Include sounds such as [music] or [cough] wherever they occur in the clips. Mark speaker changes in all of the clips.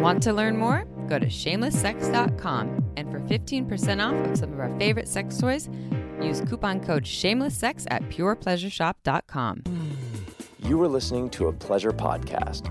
Speaker 1: Want to learn more? Go to shamelesssex.com. And for 15% off of some of our favorite sex toys, use coupon code shamelesssex at purepleasureshop.com.
Speaker 2: You are listening to a pleasure podcast.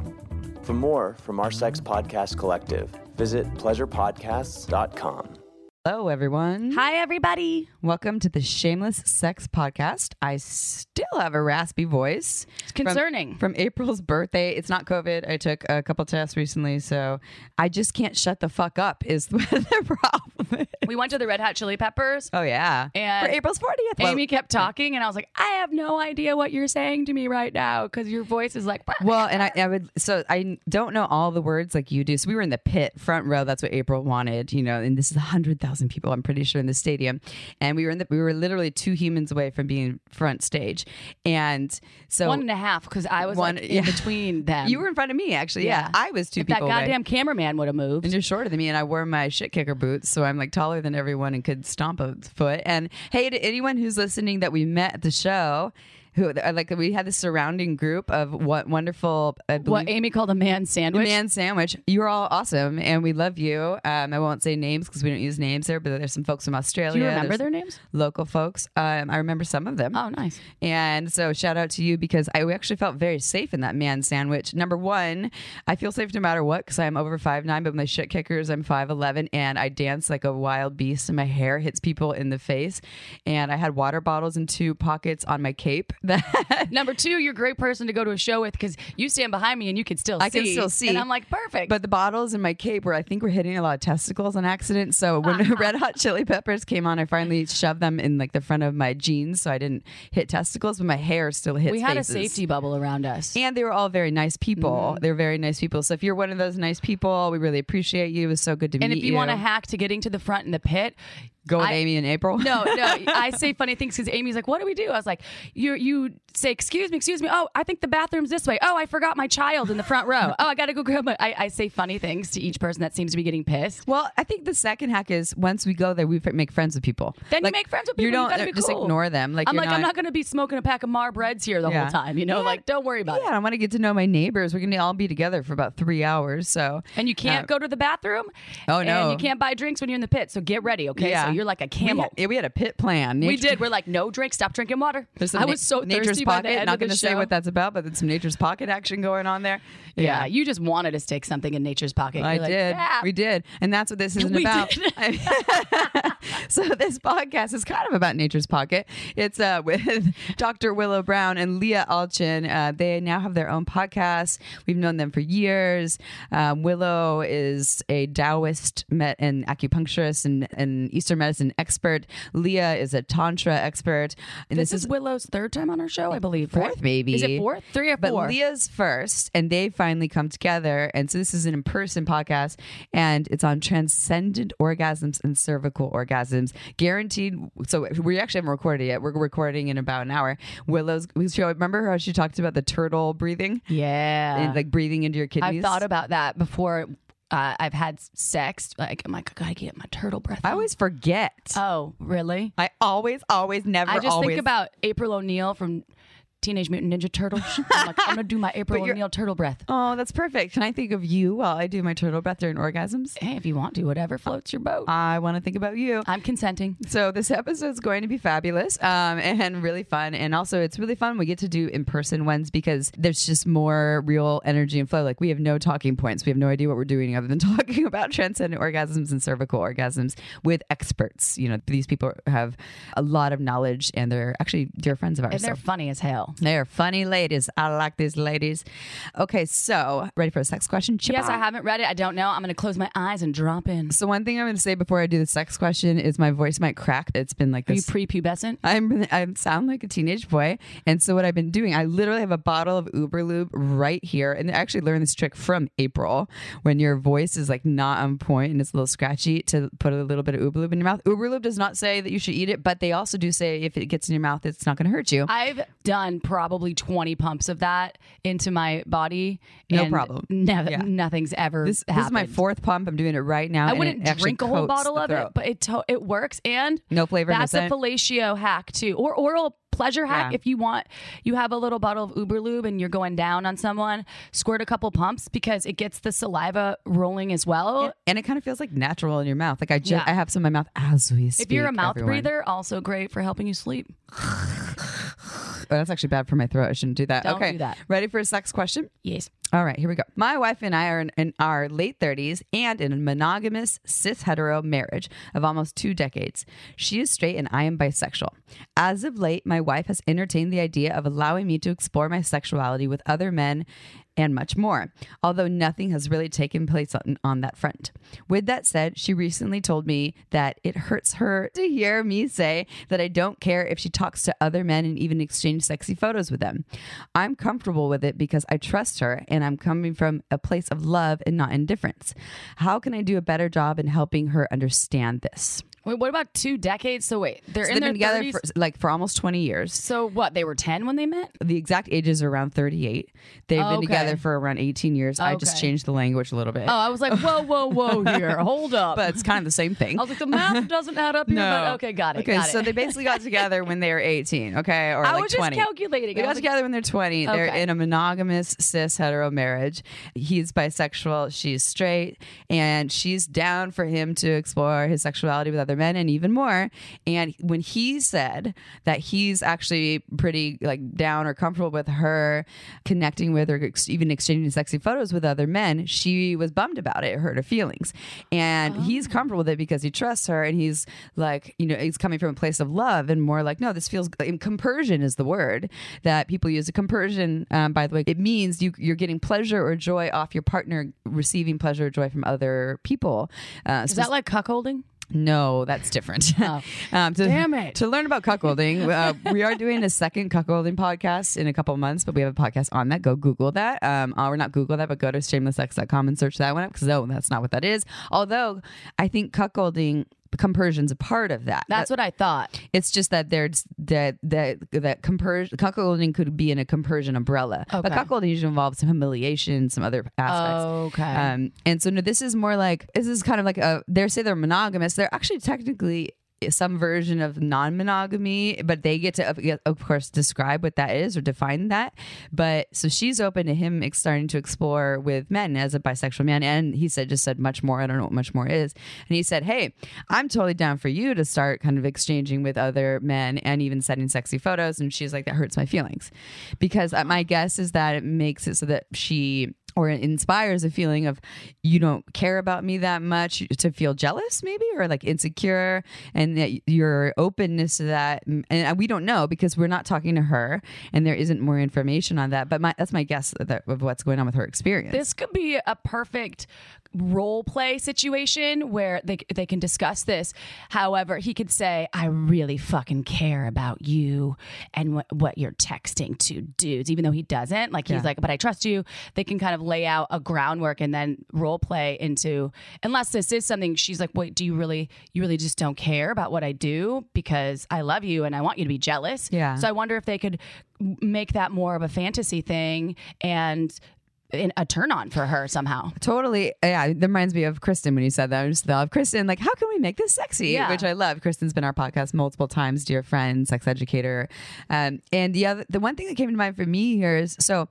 Speaker 2: For more from our sex podcast collective, visit pleasurepodcasts.com.
Speaker 1: Hello, everyone.
Speaker 3: Hi, everybody.
Speaker 1: Welcome to the Shameless Sex Podcast. I still have a raspy voice.
Speaker 3: It's concerning.
Speaker 1: From, from April's birthday. It's not COVID. I took a couple tests recently, so I just can't shut the fuck up, is [laughs] the problem.
Speaker 3: We went to the Red Hot Chili Peppers.
Speaker 1: oh, yeah.
Speaker 3: And
Speaker 1: For April's 40th. Well-
Speaker 3: Amy kept talking, and I was like, I have no idea what you're saying to me right now because your voice is like,
Speaker 1: Well, and I, I would so I don't know all the words like you do. So we were in the pit, front row. That's what April wanted, you know. And this is a hundred thousand people, I'm pretty sure, in the stadium. And we were in the we were literally two humans away from being front stage. And so
Speaker 3: one and a half because I was
Speaker 1: One-
Speaker 3: like
Speaker 1: yeah.
Speaker 3: in between [laughs] them.
Speaker 1: you were in front of me, actually. Yeah,
Speaker 3: Yeah.
Speaker 1: I was two
Speaker 3: if that
Speaker 1: people away.
Speaker 3: goddamn cameraman would have moved.
Speaker 1: And you're shorter than me, and I wore my shit kicker boots, so I'm like taller than everyone and could stomp a foot. And hey, to anyone who's listening that we met at the show, who like we had this surrounding group of what wonderful, I
Speaker 3: what Amy called a man sandwich.
Speaker 1: man sandwich. You're all awesome, and we love you. Um, I won't say names because we don't use names there, but there's some folks from Australia.
Speaker 3: Do you remember their names?
Speaker 1: local folks? Um, I remember some of them.
Speaker 3: Oh, nice.
Speaker 1: And so shout out to you because I actually felt very safe in that man sandwich. Number one, I feel safe no matter what because I'm over five nine, but my shit kickers, I'm five eleven, and I dance like a wild beast, and my hair hits people in the face. And I had water bottles in two pockets on my cape. [laughs] That
Speaker 3: Number two, you're a great person to go to a show with because you stand behind me and you can still
Speaker 1: I
Speaker 3: see.
Speaker 1: can still see.
Speaker 3: And I'm like, perfect.
Speaker 1: But the bottles in my cape were, I think, were hitting a lot of testicles on accident. So when [laughs] Red Hot Chili Peppers came on, I finally [laughs] shoved them in like the front of my jeans so I didn't hit testicles, but my hair still hits.
Speaker 3: we had
Speaker 1: faces.
Speaker 3: a safety bubble around us.
Speaker 1: And they were all very nice people.
Speaker 3: Mm-hmm.
Speaker 1: They're very nice people. So if you're one of those nice people, we really appreciate you. It was so good to
Speaker 3: And
Speaker 1: meet you.
Speaker 3: And if you, want to hack to getting to the front in the pit,
Speaker 1: go with
Speaker 3: I-
Speaker 1: Amy in April.
Speaker 3: no, no, [laughs] I say funny things because Amy's like, "What do we do?" I was like, "You, you say, excuse me, excuse me. Oh, I think the bathroom's this way. Oh, I forgot my child in the front row. [laughs] Oh, I got to go grab my." I, I say funny things to each person that seems to be getting pissed.
Speaker 1: Well, I think the second hack is once we go there, we make friends with people.
Speaker 3: Then you make friends with people.
Speaker 1: You don't
Speaker 3: gotta
Speaker 1: uh,
Speaker 3: be
Speaker 1: just
Speaker 3: cool.
Speaker 1: ignore them. Like
Speaker 3: I'm like, I'm not going to be smoking a pack of Marbreds here the
Speaker 1: Yeah.
Speaker 3: whole time. You know,
Speaker 1: Yeah.
Speaker 3: like don't worry about
Speaker 1: Yeah,
Speaker 3: it.
Speaker 1: I want to get to know my neighbors. We're gonna all be together for about three hours. So
Speaker 3: And you can't
Speaker 1: uh,
Speaker 3: go to the bathroom.
Speaker 1: Oh,
Speaker 3: And
Speaker 1: no.
Speaker 3: you can't buy drinks when you're in the pit. So get ready, okay?
Speaker 1: Yeah.
Speaker 3: So you're like a
Speaker 1: we
Speaker 3: camel.
Speaker 1: had, yeah, we had a pit plan.
Speaker 3: We did. We're like, no drink. Stop drinking water. I
Speaker 1: na-
Speaker 3: was so
Speaker 1: nature's
Speaker 3: thirsty by
Speaker 1: pocket.
Speaker 3: the end
Speaker 1: Not gonna say what that's about, but it's some nature's pocket action going on there.
Speaker 3: yeah, you just wanted us to take something in nature's pocket.
Speaker 1: I
Speaker 3: You're like,
Speaker 1: did.
Speaker 3: "Yeah."
Speaker 1: We did. And that's what this [laughs] isn't
Speaker 3: We
Speaker 1: about. [laughs] so this podcast is kind of about Nature's Pocket. It's uh, [laughs] with Dr. Willow Brown and Leah Alchin. Uh, they now have their own podcast. We've known them for years. Um, Willow is a Taoist met and acupuncturist and, and Eastern medicine expert. Leah is a Tantra expert. And
Speaker 3: This, is Willow's third time on our show, I believe.
Speaker 1: fourth,
Speaker 3: right?
Speaker 1: maybe.
Speaker 3: Is it fourth? Three or
Speaker 1: But
Speaker 3: four?
Speaker 1: Leah's first, and they finally come together. And so this is an in person podcast, and it's on transcendent orgasms and cervical orgasms. Guaranteed. So we actually haven't recorded it yet. We're recording in about an hour. Willow's show. Remember how she talked about the turtle breathing?
Speaker 3: yeah.
Speaker 1: And, like breathing into your kidneys?
Speaker 3: I've thought about that before. Uh, I've had sex. Like I'm like, I gotta get my turtle breath.
Speaker 1: I
Speaker 3: on.
Speaker 1: always forget.
Speaker 3: Oh, really?
Speaker 1: I always, always, never.
Speaker 3: I just
Speaker 1: always.
Speaker 3: think about April O'Neil from Teenage Mutant Ninja Turtles. [laughs] I'm like, I'm gonna do my April O'Neil turtle breath.
Speaker 1: Oh, that's perfect. Can I think of you while I do my turtle breath during orgasms?
Speaker 3: Hey, if you want to, whatever floats your boat.
Speaker 1: I want to think about you.
Speaker 3: I'm consenting.
Speaker 1: So this episode is going to be fabulous um, [laughs] and really fun, and also it's really fun. We get to do in person ones because there's just more real energy and flow. Like we have no talking points. We have no idea what we're doing other than [laughs] talking about transcendent orgasms and cervical orgasms with experts. You know, these people have a lot of knowledge, and they're actually dear friends of ours.
Speaker 3: And they're funny as hell.
Speaker 1: They're funny ladies. I like these ladies. Okay, so ready for a sex question?
Speaker 3: Yes,
Speaker 1: Chippa?
Speaker 3: I haven't read it. I don't know. I'm going to close my eyes and drop in.
Speaker 1: So one thing I'm going to say before I do the sex question is my voice might crack. It's been like
Speaker 3: Are you prepubescent?
Speaker 1: I'm I sound like a teenage boy, and so what I've been doing, I literally have a bottle of Uber Lube right here, and I actually learned this trick from April. When your voice is like not on point and it's a little scratchy, to put a little bit of Uber Lube in your mouth. Uber Lube does not say that you should eat it, but they also do say if it gets in your mouth, it's not going to hurt you.
Speaker 3: I've done probably 20 pumps of that into my body.
Speaker 1: No problem.
Speaker 3: nev-
Speaker 1: Yeah.
Speaker 3: Nothing's ever
Speaker 1: this, this is my fourth pump. I'm doing it right now.
Speaker 3: I wouldn't drink a whole bottle of it, but it to- it works and
Speaker 1: No flavor, no
Speaker 3: That's a fellatio hack too, or oral pleasure hack.
Speaker 1: Yeah.
Speaker 3: If you want, you have a little bottle of Uber Lube and you're going down on someone, squirt a couple pumps because it gets the saliva rolling as well.
Speaker 1: and it kind of feels like natural in your mouth. Like I just,
Speaker 3: Yeah.
Speaker 1: I have some in my mouth as we speak.
Speaker 3: if you're a mouth
Speaker 1: everyone.
Speaker 3: breather, also great for helping you sleep. [sighs] [laughs]
Speaker 1: Oh, that's actually bad for my throat. I shouldn't do that.
Speaker 3: Don't
Speaker 1: okay,
Speaker 3: do that.
Speaker 1: ready for a sex question?
Speaker 3: Yes.
Speaker 1: All right, here we go. My wife and I are in, in our late 30s and in a monogamous cis hetero marriage of almost two decades. She is straight and I am bisexual. As of late, my wife has entertained the idea of allowing me to explore my sexuality with other men and much more, although nothing has really taken place on, on that front. With that said, she recently told me that it hurts her to hear me say that I don't care if she talks to other men and even exchange sexy photos with them. I'm comfortable with it because I trust her and I'm coming from a place of love and not indifference. How can I do a better job in helping her understand this?
Speaker 3: Wait, what about two decades? So wait, they're
Speaker 1: So
Speaker 3: in
Speaker 1: they've
Speaker 3: their
Speaker 1: been together
Speaker 3: 30s.
Speaker 1: for like for almost 20 years.
Speaker 3: so what? They were 10 when they met?
Speaker 1: The exact ages are around 38. They've been
Speaker 3: Okay.
Speaker 1: together for around 18 years. I just changed the language a little bit.
Speaker 3: Oh, I was like, whoa, whoa, whoa, [laughs] here, hold up.
Speaker 1: but it's kind of the same thing.
Speaker 3: I was like, the math doesn't add up here, but okay, got it.
Speaker 1: Okay,
Speaker 3: got
Speaker 1: so
Speaker 3: it.
Speaker 1: they basically got [laughs] together when they were 18, okay, or
Speaker 3: I
Speaker 1: like
Speaker 3: was just calculating.
Speaker 1: They got
Speaker 3: like,
Speaker 1: together when they're 20. They're in a monogamous cis hetero marriage. He's bisexual, she's straight, and she's down for him to explore his sexuality with other men and even more. And when he said that he's actually pretty like down or comfortable with her connecting with or ex- even exchanging sexy photos with other men, she was bummed about it, it hurt her feelings. And he's comfortable with it because he trusts her and he's like, you know, he's coming from a place of love and more like, no, this feels like, compersion is the word that people use. A compersion, um, by the way, it means you, you're getting pleasure or joy off your partner receiving pleasure or joy from other people. Uh,
Speaker 3: Is that like cuckolding?
Speaker 1: No, that's different.
Speaker 3: Oh. [laughs]
Speaker 1: um, to,
Speaker 3: Damn it.
Speaker 1: To learn about cuckolding, uh, we are [laughs] doing a second cuckolding podcast in a couple months, but we have a podcast on that. Go Google that. Um, or not Google that, but go to shamelesssex.com and search that one up because no, that's not what that is. Although I think cuckolding compersion's a part of that.
Speaker 3: That's what I thought.
Speaker 1: It's just that there's that that that compersion cuckolding could be in a compersion umbrella,
Speaker 3: okay.
Speaker 1: but cuckolding usually involves some humiliation, some other aspects.
Speaker 3: Okay.
Speaker 1: Um, and so no, this is more like this is kind of like a. They say they're monogamous. They're actually technically some version of non-monogamy, but they get to, of, course, describe what that is or define that. But so she's open to him starting to explore with men as a bisexual man, and he said just said much more. I don't know what much more is, and he said, "Hey, I'm totally down for you to start kind of exchanging with other men and even sending sexy photos." And she's like, "That hurts my feelings," because uh, my guess is that it makes it so that she or it inspires a feeling of you don't care about me that much to feel jealous maybe or like insecure and that your openness to that and uh, we don't know because we're not talking to her and there isn't more information on that but my, that's my guess of what's going on with her experience.
Speaker 3: This could be a perfect role play situation where they they can discuss this. However, he could say, "I really fucking care about you and what what you're texting to dudes," even though he doesn't. Like he's
Speaker 1: Yeah.
Speaker 3: like, "But I trust you." They can kind of lay out a groundwork and then role play into. Unless this is something she's like, "Wait, do you really you really just don't care about what I do because I love you and I want you to be jealous?"
Speaker 1: Yeah.
Speaker 3: So I wonder if they could make that more of a fantasy thing and a turn on for her somehow.
Speaker 1: Totally. Yeah. That reminds me of Kristen when you said that. I just of Kristen, like, how can we make this sexy?
Speaker 3: Yeah.
Speaker 1: Which I love. Kristen's been our podcast multiple times, dear friend, sex educator. Um, and the other, the one thing that came to mind for me here is so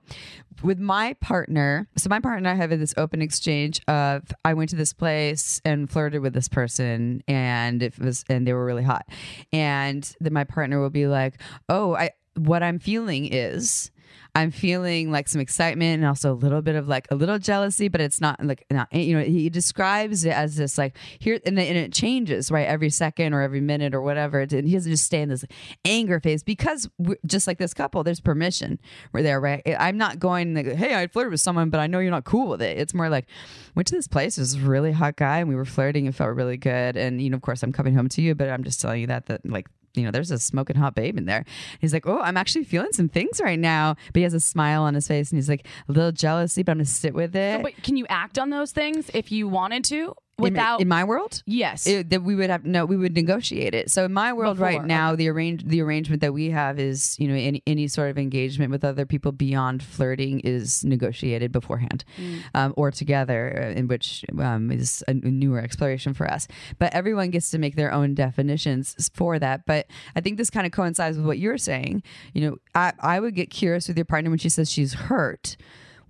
Speaker 1: with my partner, so my partner and I have this open exchange of I went to this place and flirted with this person and it was, and they were really hot. And then my partner will be like, oh, I, what I'm feeling is, I'm feeling like some excitement and also a little bit of like a little jealousy, but it's not like not you know he describes it as this like here and, then, and it changes right every second or every minute or whatever, and he doesn't just stay in this anger phase because just like this couple, there's permission. We're there, right? I'm not going like, hey, I flirted with someone, but I know you're not cool with it. It's more like went to this place, this really hot guy, and we were flirting and felt really good, and you know, of course, I'm coming home to you, but I'm just telling you that that like you know, there's a smoking hot babe in there. He's like, oh, I'm actually feeling some things right now. But he has a smile on his face and he's like, a little jealousy, but I'm going to sit with it.
Speaker 3: So, wait, can you act on those things if you wanted to?
Speaker 1: Without in, in, my world?
Speaker 3: Yes.
Speaker 1: It, that we would have no we would negotiate it. So in my world Before, right now okay. the arrange the arrangement that we have is you know any, any sort of engagement with other people beyond flirting is negotiated beforehand mm. um, or together uh, in which um, is a newer exploration for us. But everyone gets to make their own definitions for that. But i think this kind of coincides with what you're saying. You know I, I would get curious with your partner when she says she's hurt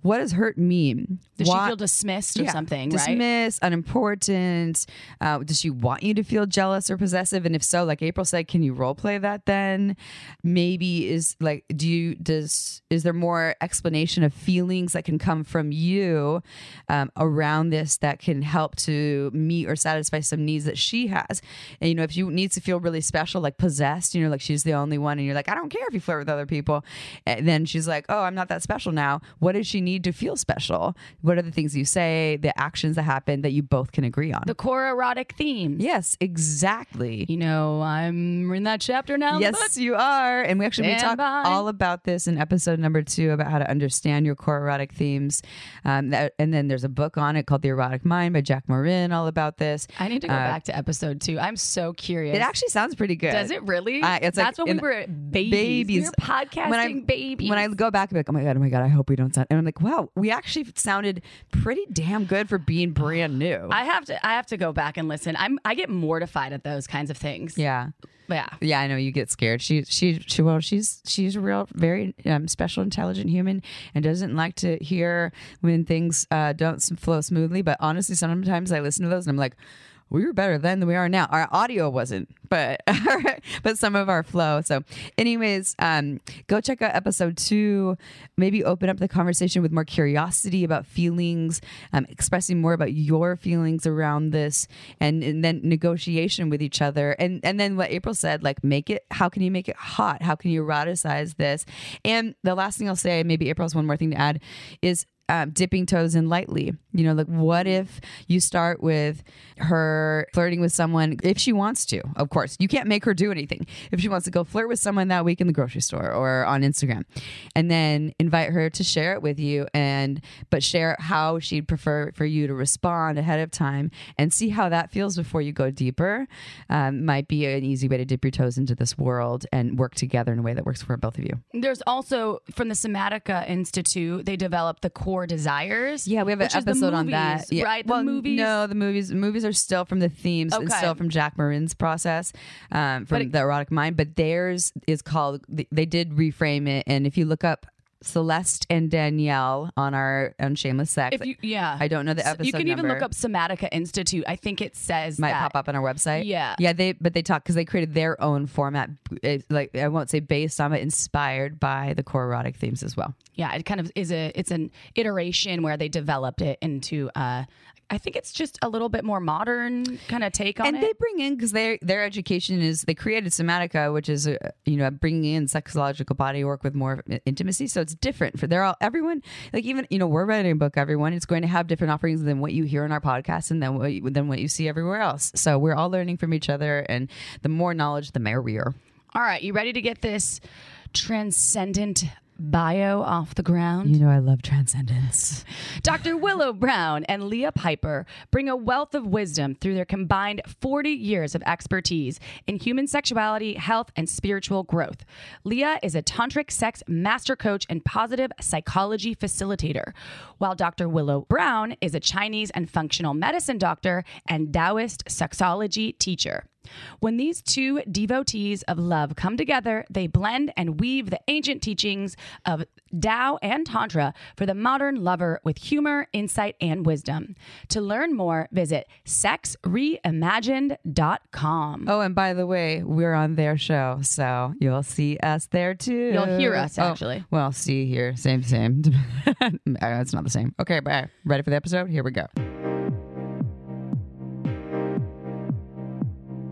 Speaker 1: what does hurt mean?
Speaker 3: Does Why, she feel dismissed or yeah, something?
Speaker 1: Dismissed,
Speaker 3: right?
Speaker 1: unimportant. Uh, does she want you to feel jealous or possessive? And if so, like April said, can you role play that then? Maybe is like, do you does is there more explanation of feelings that can come from you um, around this that can help to meet or satisfy some needs that she has? And you know, if she needs to feel really special, like possessed, you know, like she's the only one, and you're like, I don't care if you flirt with other people. And then she's like, Oh, I'm not that special now. What does she need? Need to feel special? What are the things you say, the actions that happen that you both can agree on?
Speaker 3: The core erotic themes.
Speaker 1: Yes, exactly.
Speaker 3: You know, I'm in that chapter now.
Speaker 1: Yes, you are. And we actually we talk all about this in episode number two about how to understand your core erotic themes. Um, that, and then there's a book on it called The Erotic Mind by Jack Morin, all about this.
Speaker 3: I need to go uh, back to episode two. I'm so curious.
Speaker 1: It actually sounds pretty good.
Speaker 3: Does it really? Uh, it's That's like when we were babies. babies. We were podcasting when I, babies.
Speaker 1: When I go back, I'm like, oh my God, oh my God, I hope we don't sound. And I'm like, wow, we actually sounded pretty damn good for being brand new.
Speaker 3: I have to I have to go back and listen. I'm I get mortified at those kinds of things.
Speaker 1: Yeah.
Speaker 3: Yeah.
Speaker 1: Yeah, I know you get scared. She she she well, she's she's a real very um, special intelligent human and doesn't like to hear when things uh, don't flow smoothly, but honestly sometimes I listen to those and I'm like we were better then than we are now. Our audio wasn't, but [laughs] but some of our flow. So, anyways, um, go check out episode two. Maybe open up the conversation with more curiosity about feelings, um, expressing more about your feelings around this, and, and then negotiation with each other. And and then what April said, like make it. How can you make it hot? How can you eroticize this? And the last thing I'll say, maybe April has one more thing to add, is um, dipping toes in lightly. You know, like what if you start with her flirting with someone if she wants to? Of course, you can't make her do anything. If she wants to go flirt with someone that week in the grocery store or on Instagram, and then invite her to share it with you, and but share how she'd prefer for you to respond ahead of time, and see how that feels before you go deeper. Um, might be an easy way to dip your toes into this world and work together in a way that works for both of you.
Speaker 3: There's also from the Somatica Institute, they developed the core core desires.
Speaker 1: Yeah, we have an episode
Speaker 3: movies,
Speaker 1: on that. Yeah.
Speaker 3: Right,
Speaker 1: the
Speaker 3: movies.
Speaker 1: No, the movies. Movies are still from the themes okay. and still from Jack Morin's process, um, from it, the erotic mind. But theirs is called. They did reframe it, and if you look up Celeste and Danielle on our on Shameless Sex.
Speaker 3: If you, yeah,
Speaker 1: I don't know the episode.
Speaker 3: You can
Speaker 1: number.
Speaker 3: even look up Somatica Institute. I think it says
Speaker 1: might
Speaker 3: that.
Speaker 1: pop up on our website.
Speaker 3: Yeah,
Speaker 1: yeah. They but they talk because they created their own format. like I won't say based on, but inspired by the core erotic themes as well.
Speaker 3: Yeah, it kind of is a it's an iteration where they developed it into uh, I think it's just a little bit more modern kind of take on
Speaker 1: and
Speaker 3: it.
Speaker 1: And they bring in because their their education is they created somatica, which is uh, you know bringing in sexological body work with more intimacy. So it's different for they're all everyone like even you know we're writing a book. Everyone it's going to have different offerings than what you hear in our podcast and then what you, than what you see everywhere else. So we're all learning from each other, and the more knowledge, the merrier.
Speaker 3: All right, you ready to get this transcendent bio off the ground.
Speaker 1: You know, I love transcendence. [laughs]
Speaker 3: Dr. Willow Brown and Leah Piper bring a wealth of wisdom through their combined 40 years of expertise in human sexuality, health, and spiritual growth. Leah is a tantric sex master coach and positive psychology facilitator, while Dr. Willow Brown is a Chinese and functional medicine doctor and Taoist sexology teacher.
Speaker 4: When these two devotees of love come together, they blend and weave the ancient teachings of Tao and Tantra for the modern lover with humor, insight, and wisdom. To learn more, visit sexreimagined.com.
Speaker 1: Oh, and by the way, we're on their show, so you'll see us there too.
Speaker 4: You'll hear us,
Speaker 1: Oh,
Speaker 4: actually.
Speaker 1: well, see here, same, same. [laughs] It's not the same. Okay, bye. Ready for the episode? Here we go.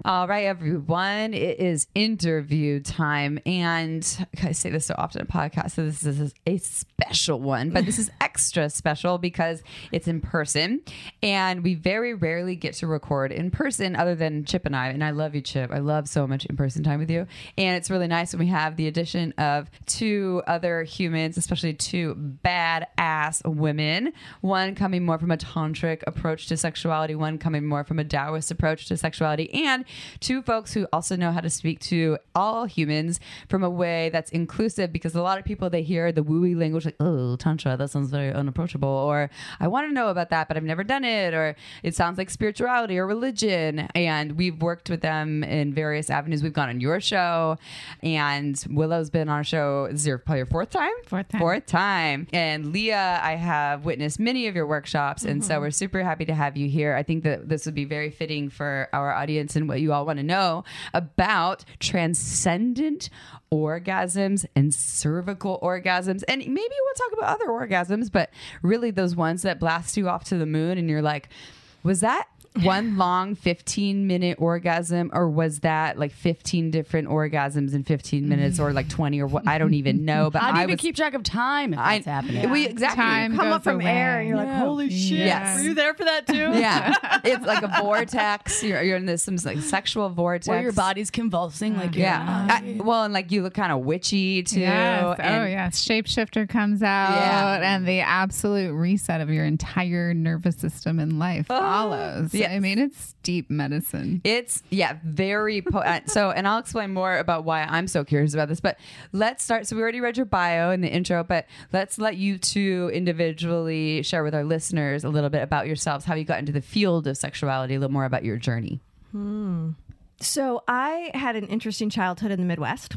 Speaker 1: All right, everyone. It is interview time. And I say this so often in podcasts, so this is a special one, but this is [laughs] extra special because it's in person. And we very rarely get to record in person other than Chip and I. And I love you, Chip. I love so much in person time with you. And it's really nice when we have the addition of two other humans, especially two badass women. One coming more from a tantric approach to sexuality, one coming more from a Taoist approach to sexuality, and two folks who also know how to speak to all humans from a way that's inclusive because a lot of people they hear the wooey language like, oh, tantra, that sounds very unapproachable, or I want to know about that, but I've never done it, or it sounds like spirituality or religion. And we've worked with them in various avenues. We've gone on your show, and Willow's been on our show. Is your probably your fourth time?
Speaker 5: Fourth time.
Speaker 1: Fourth time. And Leah, I have witnessed many of your workshops, and so mm-hmm. we're super happy to have you here. I think that this would be very fitting for our audience and what you all want to know about transcendent orgasms and cervical orgasms. And maybe we'll talk about other orgasms, but really those ones that blast you off to the moon and you're like, was that one long 15 minute orgasm or was that like 15 different orgasms in 15 minutes or like 20 or what I don't even [laughs] know but
Speaker 4: How do you
Speaker 1: I
Speaker 4: even
Speaker 1: was
Speaker 4: keep track of time if
Speaker 1: I,
Speaker 4: that's happening?
Speaker 1: we exactly
Speaker 5: Time
Speaker 6: come up
Speaker 5: goes
Speaker 6: from air and you're like, holy shit.
Speaker 1: Yes.
Speaker 6: Were you there for that too?
Speaker 1: yeah [laughs] it's like a vortex you're, you're in this some like sexual vortex
Speaker 4: Where your body's convulsing like you're
Speaker 1: yeah I- well and like you look kind of witchy too
Speaker 5: Yes. Oh, yeah. Shapeshifter comes out,
Speaker 1: Yeah.
Speaker 5: and the absolute reset of your entire nervous system in life oh, follows.
Speaker 1: Yes.
Speaker 5: I mean, it's deep medicine.
Speaker 1: It's yeah, very potent. Uh, so, and I'll explain more about why I'm so curious about this. But let's start. So we already read your bio in the intro, but let's let you two individually share with our listeners a little bit about yourselves, how you got into the field of sexuality, a little more about your journey. Hmm.
Speaker 6: So I had an interesting childhood in the Midwest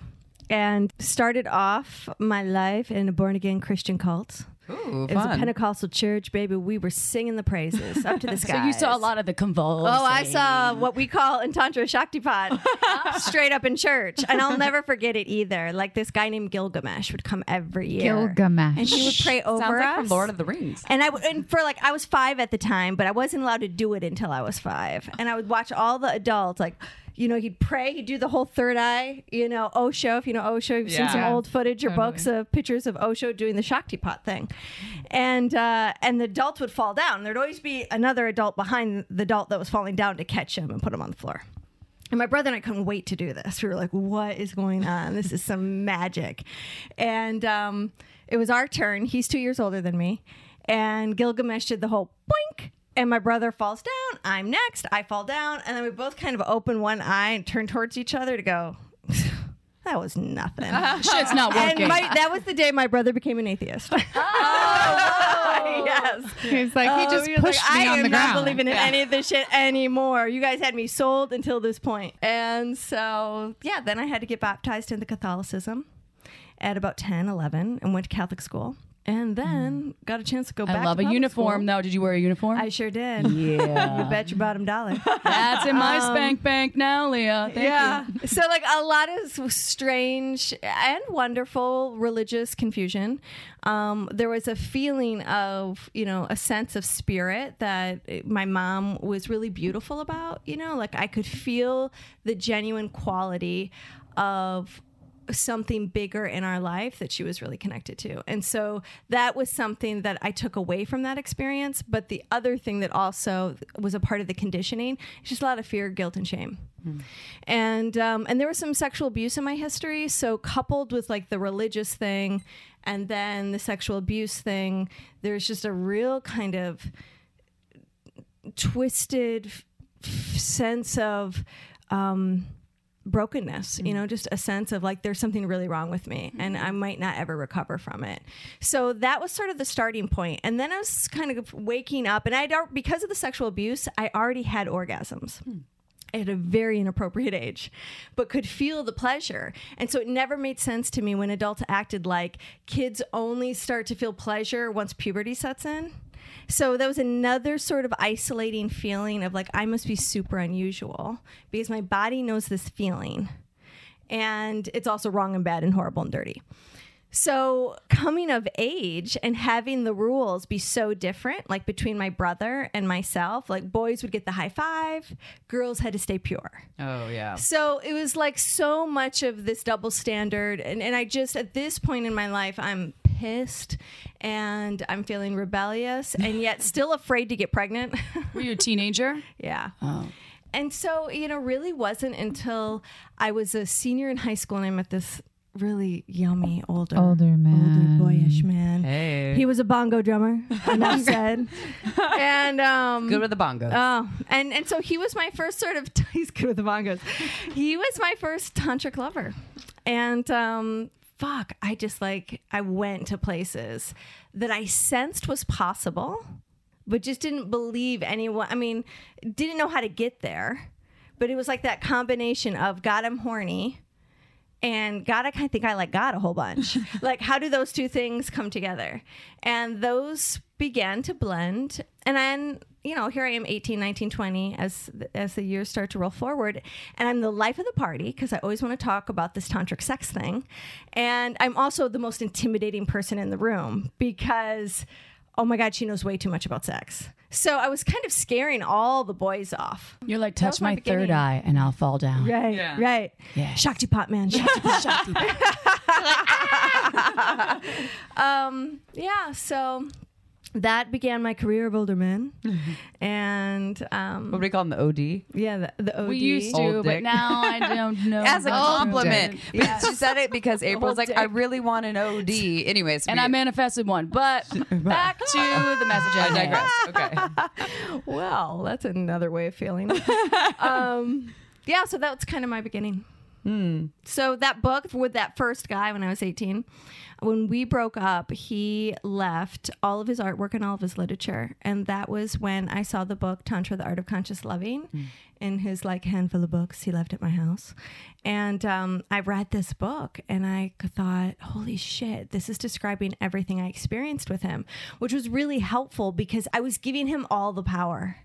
Speaker 6: and started off my life in a born again Christian cult.
Speaker 1: Ooh,
Speaker 6: It was a Pentecostal church, baby. We were singing the praises up to the sky. [laughs]
Speaker 4: So you saw a lot of the convulsing.
Speaker 6: Oh, I saw what we call in Tantra Shaktipat [laughs] straight up in church. And I'll never forget it either. Like this guy named Gilgamesh would come every year.
Speaker 5: Gilgamesh.
Speaker 6: And he would pray over
Speaker 1: Sounds like
Speaker 6: us.
Speaker 1: from Lord of the Rings.
Speaker 6: And I w- and for like I was five at the time, but I wasn't allowed to do it until I was five. And I would watch all the adults like. You know, he'd pray, he'd do the whole third eye, you know, Osho, if you know Osho, you've seen some old footage or
Speaker 5: Totally.
Speaker 6: books of pictures of Osho doing the Shaktipat thing. And uh, and the adults would fall down. There'd always be another adult behind the adult that was falling down to catch him and put him on the floor. And my brother and I couldn't wait to do this. We were like, what is going on? This is some magic. And um, it was our turn. He's two years older than me. And Gilgamesh did the whole boink. And my brother falls down. I'm next. I fall down. And then we both kind of open one eye and turn towards each other to go, [sighs] that was nothing. [laughs]
Speaker 4: Shit's not working.
Speaker 6: and my, that was the day my brother became an atheist. Oh, [laughs] yes.
Speaker 5: He's like, he
Speaker 6: Oh,
Speaker 5: just
Speaker 6: was
Speaker 5: pushed
Speaker 6: like,
Speaker 5: me
Speaker 6: I
Speaker 5: on
Speaker 6: am not believing in any of this shit anymore. You guys had me sold until this point. And so, yeah, then I had to get baptized into Catholicism at about 10, 11 and went to Catholic school. And then got a chance to go back
Speaker 4: I love
Speaker 6: to
Speaker 4: a
Speaker 6: public
Speaker 4: uniform
Speaker 6: school.
Speaker 4: though. Did you wear a uniform?
Speaker 6: I sure did. [laughs]
Speaker 4: yeah.
Speaker 6: You bet your bottom dollar. [laughs]
Speaker 4: That's in my spank bank now, Leah. Thank
Speaker 6: yeah.
Speaker 4: you. [laughs]
Speaker 6: So like a lot of strange and wonderful religious confusion. Um, there was a feeling of you know a sense of spirit that my mom was really beautiful about. You know, like I could feel the genuine quality of something bigger in our life that she was really connected to. And so that was something that I took away from that experience. But the other thing that also was a part of the conditioning is just a lot of fear, guilt, and shame. And um, and there was some sexual abuse in my history. So coupled with like the religious thing and then the sexual abuse thing, there's just a real kind of twisted f- sense of um, brokenness you mm. know just a sense of like there's something really wrong with me and mm-hmm. i might not ever recover from it. So that was sort of the starting point. And then i was kind of waking up and i don't because of the sexual abuse i already had orgasms hmm. at a very inappropriate age, but could feel the pleasure. And so it never made sense to me when adults acted like kids only start to feel pleasure once puberty sets in. So that was another sort of isolating feeling of like, I must be super unusual because my body knows this feeling. And it's also wrong and bad and horrible and dirty. So, coming of age and having the rules be so different, like between my brother and myself, like boys would get the high five, girls had to stay pure.
Speaker 1: Oh yeah.
Speaker 6: So it was like so much of this double standard. And, and I just, at this point in my life, I'm pissed and I'm feeling rebellious [laughs] and yet still afraid to get pregnant. [laughs]
Speaker 4: Were you a teenager?
Speaker 6: yeah. Oh. And so, you know, really wasn't until I was a senior in high school and I met this really yummy older
Speaker 5: Older man.
Speaker 6: older boyish man.
Speaker 1: Hey.
Speaker 6: He was a bongo drummer, enough [laughs] said. and um
Speaker 1: Good with the bongos.
Speaker 6: Oh, and and so he was my first sort of [laughs] he's good with the bongos. He was my first tantric lover, and um, fuck, I just like I went to places that I sensed was possible, but just didn't believe anyone. I mean, didn't know how to get there, but it was like that combination of God, I'm horny. And God, I kind of think I like God a whole bunch. [laughs] like, how do those two things come together? And those began to blend. And then, you know, here I am 18, 19, 20 as, as the years start to roll forward. And I'm the life of the party because I always want to talk about this tantric sex thing. And I'm also the most intimidating person in the room because, oh my God, she knows way too much about sex. So I was kind of scaring all the boys off.
Speaker 4: You're like, touch
Speaker 6: my
Speaker 4: my, third eye and I'll fall down.
Speaker 6: Right,
Speaker 1: Yeah.
Speaker 6: right.
Speaker 4: Yeah.
Speaker 6: Shaktipat man. [laughs] Shakti pot. [laughs] [laughs] um, yeah, so that began my career of older men. [laughs] and
Speaker 1: what
Speaker 6: um,
Speaker 1: do we call them? The OD.
Speaker 6: yeah, the, the OD.
Speaker 4: We used to,
Speaker 1: Old
Speaker 4: but
Speaker 1: dick.
Speaker 4: now I don't [laughs] know.
Speaker 1: As a compliment.
Speaker 4: it.
Speaker 1: But She said it because [laughs] April's like,
Speaker 6: dick.
Speaker 1: I really want an OD. Anyways,
Speaker 4: And
Speaker 1: we-
Speaker 4: I manifested one. But back to the message
Speaker 1: I
Speaker 4: I
Speaker 1: digress.
Speaker 4: digress.
Speaker 1: Okay.
Speaker 6: Well, that's another way of feeling. um, yeah, so that was kind of my beginning. So that book with that first guy when I was 18, when we broke up, he left all of his artwork and all of his literature. And that was when I saw the book Tantra, the Art of Conscious Loving in his like handful of books he left at my house. And um, I read this book and I thought, holy shit, this is describing everything I experienced with him, which was really helpful because I was giving him all the power.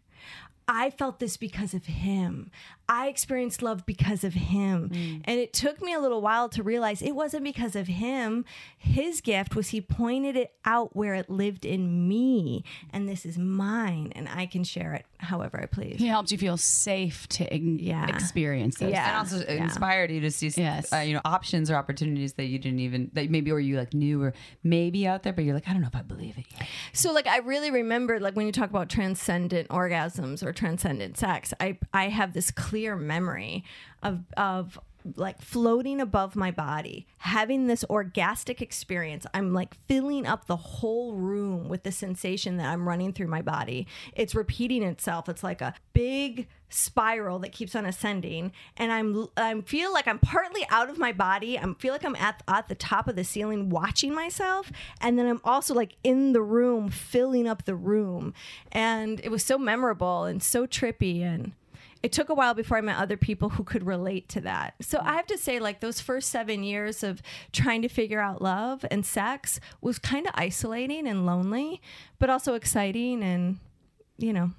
Speaker 6: I felt this because of him. I experienced love because of him. Mm. And it took me a little while to realize it wasn't because of him. His gift was he pointed it out where it lived in me. And this is mine. And I can share it however I please.
Speaker 4: He helped you feel safe to ig-
Speaker 6: Yeah.
Speaker 4: experience those.
Speaker 6: Yeah.
Speaker 1: And also
Speaker 6: Yeah.
Speaker 1: inspired you to see,
Speaker 4: Yes.
Speaker 1: uh, you know, options or opportunities that you didn't even that maybe or you like knew or maybe out there, but you're like, I don't know if I believe it yet.
Speaker 6: So like I really remember like when you talk about transcendent orgasms or transcendent sex, I I have this clear memory of of like floating above my body, having this orgastic experience. I'm like filling up the whole room with the sensation that I'm running through my body. It's repeating itself. It's like a big spiral that keeps on ascending and I'm I feel like I'm partly out of my body. I feel like I'm at at the top of the ceiling watching myself and then I'm also like in the room filling up the room. And it was so memorable and so trippy and it took a while before I met other people who could relate to that. So mm-hmm. I have to say, like, those first seven years of trying to figure out love and sex was kind of isolating and lonely, but also exciting and, you know,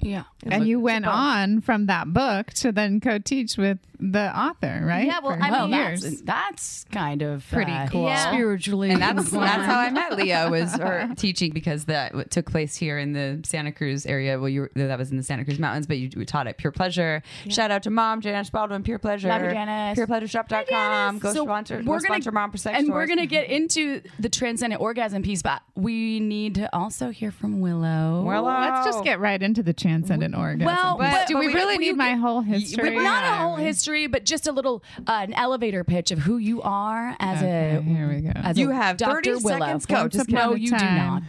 Speaker 4: Yeah.
Speaker 5: And you went on from that book to then co-teach with the author, right?
Speaker 6: Yeah, well,
Speaker 5: For
Speaker 6: I mean,
Speaker 5: years.
Speaker 4: that's, that's kind of
Speaker 5: Pretty
Speaker 4: uh,
Speaker 5: cool.
Speaker 6: Yeah.
Speaker 4: spiritually.
Speaker 1: And that's that's how I met Leah was or [laughs] teaching because that took place here in the Santa Cruz area. Well, you were, that was in the Santa Cruz Mountains, but you, you taught at Pure Pleasure. Shout out to Mom Janice Baldwin, Pure Pleasure,
Speaker 4: Love you, Janice.
Speaker 1: PurePleasureShop.com. Go
Speaker 4: So
Speaker 1: sponsor,
Speaker 4: we're
Speaker 1: go
Speaker 4: gonna-
Speaker 1: sponsor Mom for sex
Speaker 4: and
Speaker 1: stores.
Speaker 4: we're gonna get into the transcendent orgasm piece, but we need to also hear from Willow.
Speaker 1: Willow.
Speaker 5: Let's just get right into the transcendent orgasm.
Speaker 4: Well,
Speaker 5: piece.
Speaker 4: but-
Speaker 5: do we
Speaker 4: we-
Speaker 5: really
Speaker 4: we
Speaker 5: need my whole history?
Speaker 4: But not a whole history, but just a little uh, an elevator pitch of who you are as
Speaker 5: Okay,
Speaker 4: a
Speaker 5: here we go.
Speaker 4: as
Speaker 1: You
Speaker 4: a
Speaker 1: have
Speaker 4: Dr.
Speaker 1: 30
Speaker 4: Willow.
Speaker 1: seconds. Go. Just
Speaker 5: upon
Speaker 4: no,
Speaker 5: a
Speaker 4: you do not.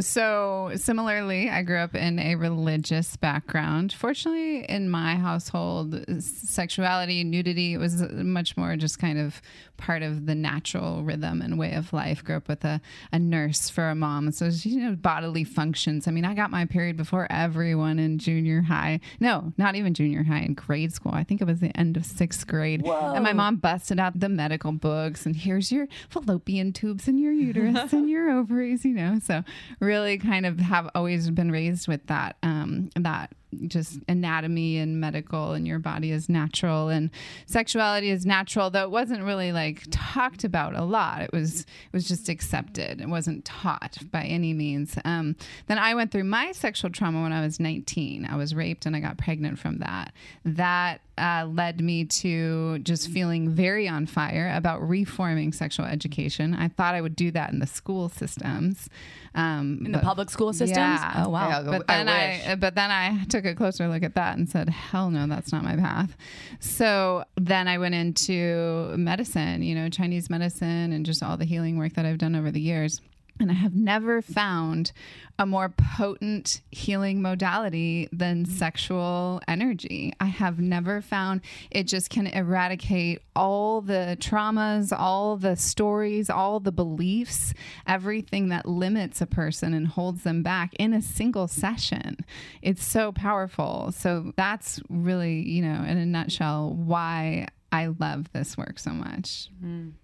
Speaker 5: So, similarly, I grew up in a religious background. Fortunately, in my household, sexuality, nudity was much more just kind of part of the natural rhythm and way of life. Grew up with a, a nurse for a mom. So, you know, bodily functions. I mean, I got my period before everyone in junior high. No, not even junior high, in grade school. I think it was the end of sixth grade. And my mom busted out the medical books and here's your fallopian tubes and your uterus [laughs] and your ovaries, you know. So really kind of have always been raised with that um that just anatomy and medical and your body is natural and sexuality is natural though it wasn't really like talked about a lot. It was it was just accepted. It wasn't taught by any means. Um, then i went through my sexual trauma when i was 19 i was raped and i got pregnant from that. That uh, led me to just feeling very on fire about reforming sexual education i thought i would do that in the school systems um,
Speaker 4: In the public school systems?
Speaker 5: yeah.
Speaker 4: Oh, wow.
Speaker 1: Yeah,
Speaker 5: But
Speaker 1: I
Speaker 5: then I, but then I took a closer look at that and said, "Hell no, that's not my path." So then I went into medicine, you know, Chinese medicine, and just all the healing work that I've done over the years. And I have never found a more potent healing modality than mm-hmm. sexual energy. I have never found it just can eradicate all the traumas, all the stories, all the beliefs, everything that limits a person and holds them back in a single session. It's so powerful. So that's really, you know, in a nutshell, why I love this work so much.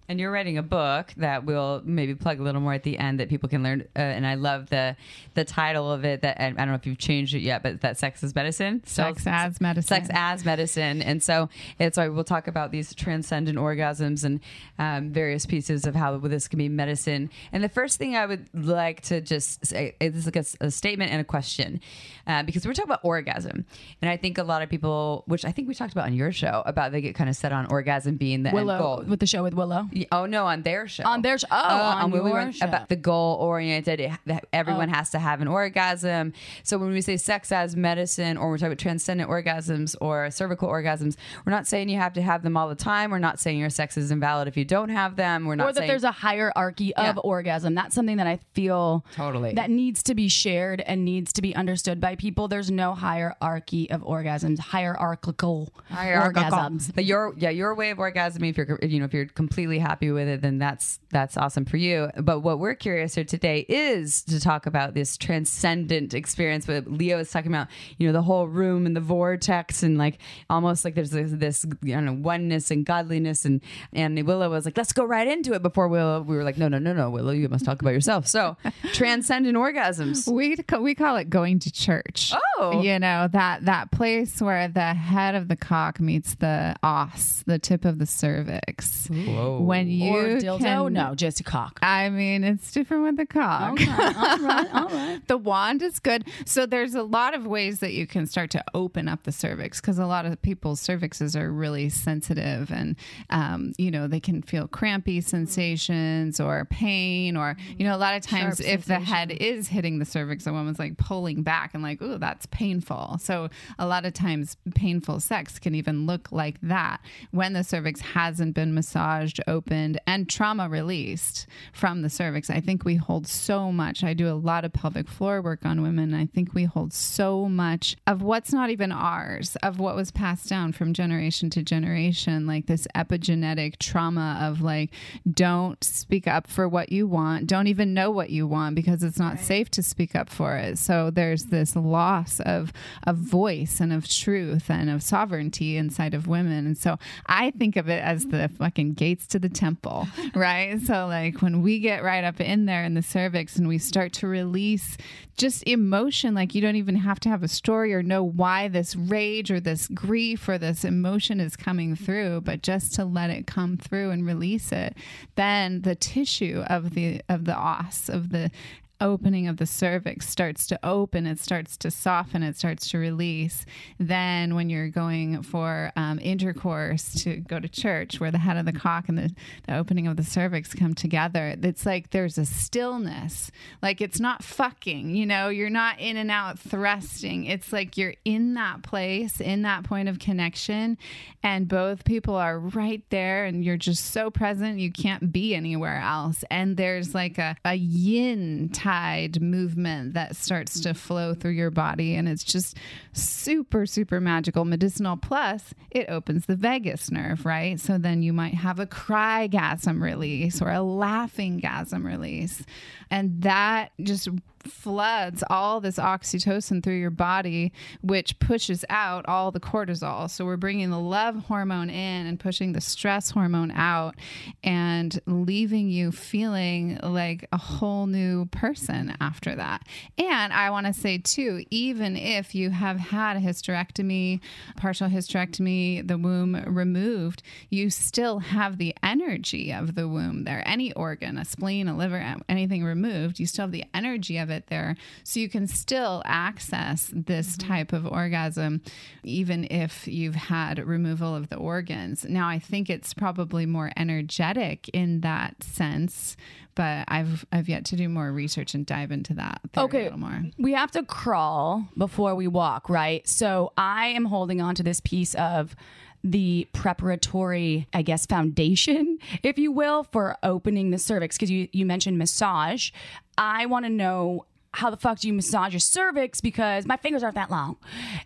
Speaker 1: And you're writing a book that we'll maybe plug a little more at the end that people can learn. Uh, and I love the the title of it. That and I don't know if you've changed it yet, but that sex is medicine.
Speaker 5: Sex as medicine.
Speaker 1: Sex as medicine. And so it's why we'll talk about these transcendent orgasms and um, various pieces of how this can be medicine. And the first thing I would like to just say is like a, a statement and a question, uh, because we're talking about orgasm, and I think a lot of people, which I think we talked about on your show, about they get kind of set on orgasm being the end goal.
Speaker 4: with the show with Willow.
Speaker 1: Oh no, on their show.
Speaker 4: On their show. oh, uh, on
Speaker 1: when we
Speaker 4: your
Speaker 1: went
Speaker 4: show. Oh.
Speaker 1: about the goal oriented. Everyone oh. has to have an orgasm. So when we say sex as medicine, or we're talking about transcendent orgasms or cervical orgasms, we're not saying you have to have them all the time. We're not saying your sex is invalid if you don't have them. We're not
Speaker 4: or that
Speaker 1: saying
Speaker 4: there's a hierarchy of
Speaker 1: Yeah.
Speaker 4: orgasm. That's something that I feel
Speaker 1: Totally.
Speaker 4: that needs to be shared and needs to be understood by people. There's no hierarchy of orgasms, hierarchical,
Speaker 1: hierarchical.
Speaker 4: orgasms.
Speaker 1: But your yeah, your way of orgasming, if you're you know if you're completely happy with it, then that's that's awesome for you. But what we're curious here today is to talk about this transcendent experience. What Leah is talking about, you know, the whole room and the vortex, and like almost like there's this, this you know oneness and godliness, and and Willow was like, let's go right into it. Before Willow, we were like, no, no, no, no, Willow, you must talk about yourself. So [laughs] transcendent orgasms.
Speaker 5: We we call it going to church.
Speaker 1: Oh.
Speaker 5: you know that that place where the head of the cock meets the os, the tip of the cervix.
Speaker 1: Whoa.
Speaker 5: When you
Speaker 4: or dildo?
Speaker 5: can-
Speaker 4: no, just a cock.
Speaker 5: I mean, it's different with the cock.
Speaker 4: Okay, all right, all right. [laughs]
Speaker 5: the wand is good. So there's a lot of ways that you can start to open up the cervix because a lot of people's cervixes are really sensitive and, um, you know, they can feel crampy sensations or pain or, you know, a lot of times
Speaker 4: Sharp
Speaker 5: if the head is hitting the cervix, a woman's like pulling back and like, ooh, that's painful. So a lot of times painful sex can even look like that when the cervix hasn't been massaged, opened, and trauma released from the cervix. I think we hold so much. I do a lot of pelvic floor work on women. I think we hold so much of what's not even ours, of what was passed down from generation to generation, like this epigenetic trauma of like, don't speak up for what you want, don't even know what you want because it's not safe to speak up for it. So there's mm-hmm. this loss of of voice and of truth and of sovereignty inside of women. And so I think of it as the fucking gates to the temple, right? So like when we get right up in there in the cervix and we start to release just emotion, like you don't even have to have a story or know why this rage or this grief or this emotion is coming through, but just to let it come through and release it, then the tissue of the of the os of the opening of the cervix starts to open, it starts to soften, it starts to release. Then, when you're going for um, intercourse to go to church, where the head of the cock and the, the opening of the cervix come together, it's like there's a stillness. Like it's not fucking, you know, you're not in and out thrusting. It's like you're in that place, in that point of connection, and both people are right there, and you're just so present, you can't be anywhere else. And there's like a, a yin type tide movement that starts to flow through your body. And it's just super, super magical. Medicinal plus, it opens the vagus nerve, right? So then you might have a cry gasm release or a laughing gasm release. And that just floods all this oxytocin through your body, which pushes out all the cortisol. So we're bringing the love hormone in and pushing the stress hormone out and leaving you feeling like a whole new person after that. And I want to say, too, even if you have had a hysterectomy, partial hysterectomy, the womb removed, you still have the energy of the womb there. Any organ, a spleen, a liver, anything removed, you still have the energy of it there. So you can still access this mm-hmm. type of orgasm even if you've had removal of the organs. Now, I think it's probably more energetic in that sense, but I've I've yet to do more research and dive into that
Speaker 3: Okay.
Speaker 5: a little more.
Speaker 3: We have to crawl before we walk, right? So I am holding on to this piece of the preparatory, I guess, foundation, [laughs] if you will, for opening the cervix. Because you, you mentioned massage. I want to know how the fuck do you massage your cervix because my fingers aren't that long.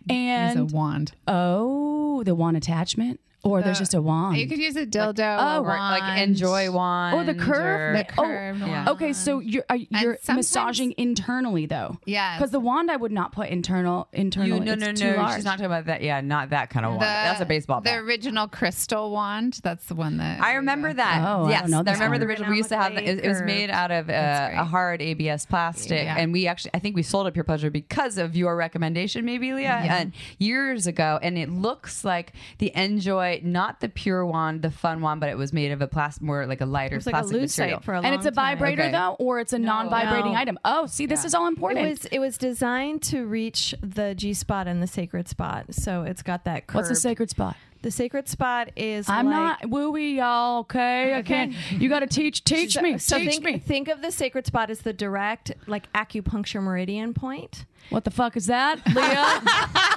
Speaker 5: Use
Speaker 3: And
Speaker 5: a wand.
Speaker 3: oh, the wand attachment? Or there's just a wand.
Speaker 5: You could use a dildo, a
Speaker 3: oh, or
Speaker 1: Or like enjoy wand.
Speaker 3: or the curve?
Speaker 5: The
Speaker 3: Oh,
Speaker 5: curved
Speaker 1: yeah.
Speaker 5: wand.
Speaker 3: Okay, so you're are, you're massaging internally though.
Speaker 5: Yeah.
Speaker 3: because the wand I would not put internal internal.
Speaker 1: You, no,
Speaker 3: it's
Speaker 1: no,
Speaker 3: too
Speaker 1: no.
Speaker 3: large.
Speaker 1: She's not talking about that. Yeah, not that kind of wand. That's a baseball Bat.
Speaker 5: The
Speaker 1: bat.
Speaker 5: original crystal wand. That's the one that
Speaker 1: I remember that.
Speaker 3: Oh, I
Speaker 1: yes,
Speaker 3: don't know this
Speaker 1: remember
Speaker 3: one.
Speaker 1: the original. We used to have. The, it, it was made out of uh, a hard ABS plastic,
Speaker 5: Yeah.
Speaker 1: and we actually, I think we sold up your pleasure because of your recommendation, maybe Leah, and years ago. And it looks like the Enjoy, not the pure wand, the fun wand, but it was made of a plastic, more like a lighter
Speaker 6: It's like a
Speaker 1: plastic material.
Speaker 6: for a
Speaker 3: and it's a vibrator
Speaker 1: Okay.
Speaker 3: though, or it's a non-vibrating
Speaker 6: No.
Speaker 3: item. Oh, see, this is all important.
Speaker 6: It was it was designed to reach the G spot and the sacred spot, so it's got that curve.
Speaker 3: What's the sacred spot?
Speaker 6: The sacred spot is.
Speaker 3: I'm
Speaker 6: like,
Speaker 3: not wooey, y'all. Okay, I can't. You got to teach, teach
Speaker 6: So,
Speaker 3: me,
Speaker 6: so
Speaker 3: teach
Speaker 6: think,
Speaker 3: me.
Speaker 6: think of the sacred spot as the direct, like acupuncture meridian point.
Speaker 3: What the fuck is that, Leah?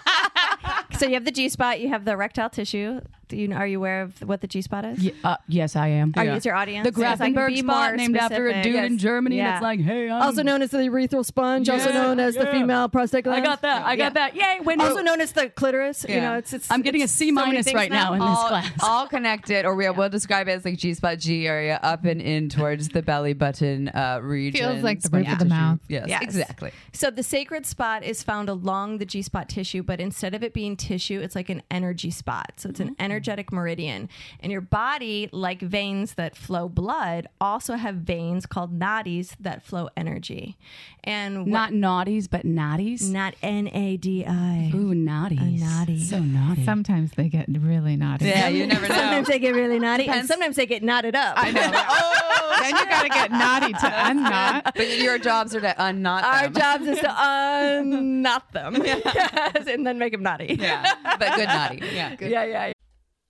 Speaker 3: [laughs]
Speaker 6: So you have the G spot, you have the erectile tissue. Do you are you aware of what the G spot is?
Speaker 3: Ye- uh, yes, I am.
Speaker 6: Are you, is your audience?
Speaker 3: The
Speaker 6: Yes, I can
Speaker 3: Grafenberg
Speaker 6: be
Speaker 3: spot,
Speaker 6: more
Speaker 3: named after a
Speaker 6: specific.
Speaker 3: dude in Germany.
Speaker 6: Yeah.
Speaker 3: That's like, hey, I'm
Speaker 6: also known as the urethral sponge, also known as the female prostate gland.
Speaker 3: I got that. I got that. Yay, Wendy.
Speaker 6: Also known as the clitoris. You know, it's it's.
Speaker 3: I'm getting a
Speaker 6: it's
Speaker 3: C
Speaker 6: so many
Speaker 3: minus
Speaker 6: things
Speaker 3: right now in this class. [laughs]
Speaker 1: all connected, or we'll, we'll describe it as like G spot G area up and in towards the belly button uh, region.
Speaker 5: Feels like the roof of the mouth.
Speaker 1: Yes,
Speaker 6: Yes.
Speaker 1: exactly.
Speaker 6: So the sacred spot is found along the G spot tissue, but instead of it being tissue, it's like an energy spot. So it's an energetic meridian. And your body, like veins that flow blood, also have veins called nadis that flow energy. And what-
Speaker 3: Not naughties, but naughties.
Speaker 6: not N A D I.
Speaker 3: Ooh, naughties.
Speaker 6: naughty.
Speaker 3: So naughty.
Speaker 5: Sometimes they get really naughty.
Speaker 1: Yeah, you never [laughs] know.
Speaker 6: Sometimes they get really naughty, and sometimes they get knotted up. I know. [laughs]
Speaker 5: Oh, then you got to get naughty to unknot.
Speaker 1: but your jobs are to unknot
Speaker 6: Our
Speaker 1: them.
Speaker 6: jobs is to unknot them, [laughs] yes, and then make them naughty.
Speaker 1: yeah, but good naughty. Yeah.
Speaker 6: yeah, yeah.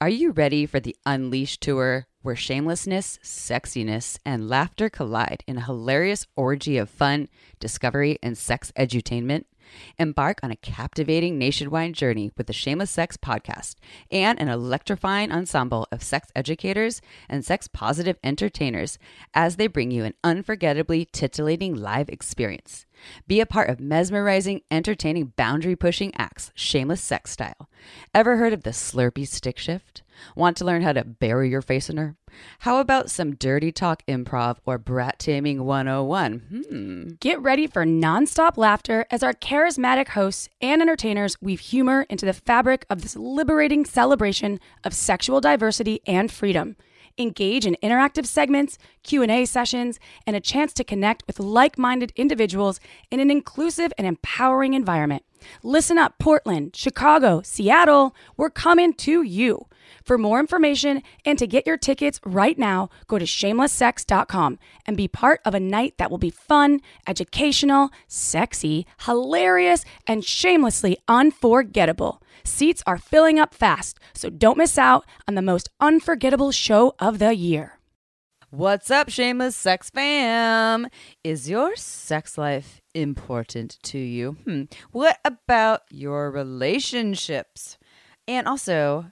Speaker 1: Are you ready for the Unleashed tour where shamelessness, sexiness, and laughter collide in a hilarious orgy of fun, discovery, and sex edutainment? Embark on a captivating nationwide journey with the Shameless Sex podcast and an electrifying ensemble of sex educators and sex positive entertainers as they bring you an unforgettably titillating live experience. Be a part of mesmerizing, entertaining, boundary pushing acts, shameless sex style. Ever heard of the Slurpee stick shift? Want to learn how to bury your face in her? How about some dirty talk improv or brat taming 101? Hmm.
Speaker 3: Get ready for nonstop laughter as our charismatic hosts and entertainers weave humor into the fabric of this liberating celebration of sexual diversity and freedom. Engage in interactive segments, Q&A sessions, and a chance to connect with like-minded individuals in an inclusive and empowering environment. Listen up, Portland, Chicago, Seattle, we're coming to you. For more information and to get your tickets right now, go to shamelesssex.com and be part of a night that will be fun, educational, sexy, hilarious, and shamelessly unforgettable. Seats are filling up fast, so don't miss out on the most unforgettable show of the year.
Speaker 1: What's up, shameless sex fam? Is your sex life important to you? Hmm. What about your relationships? And also,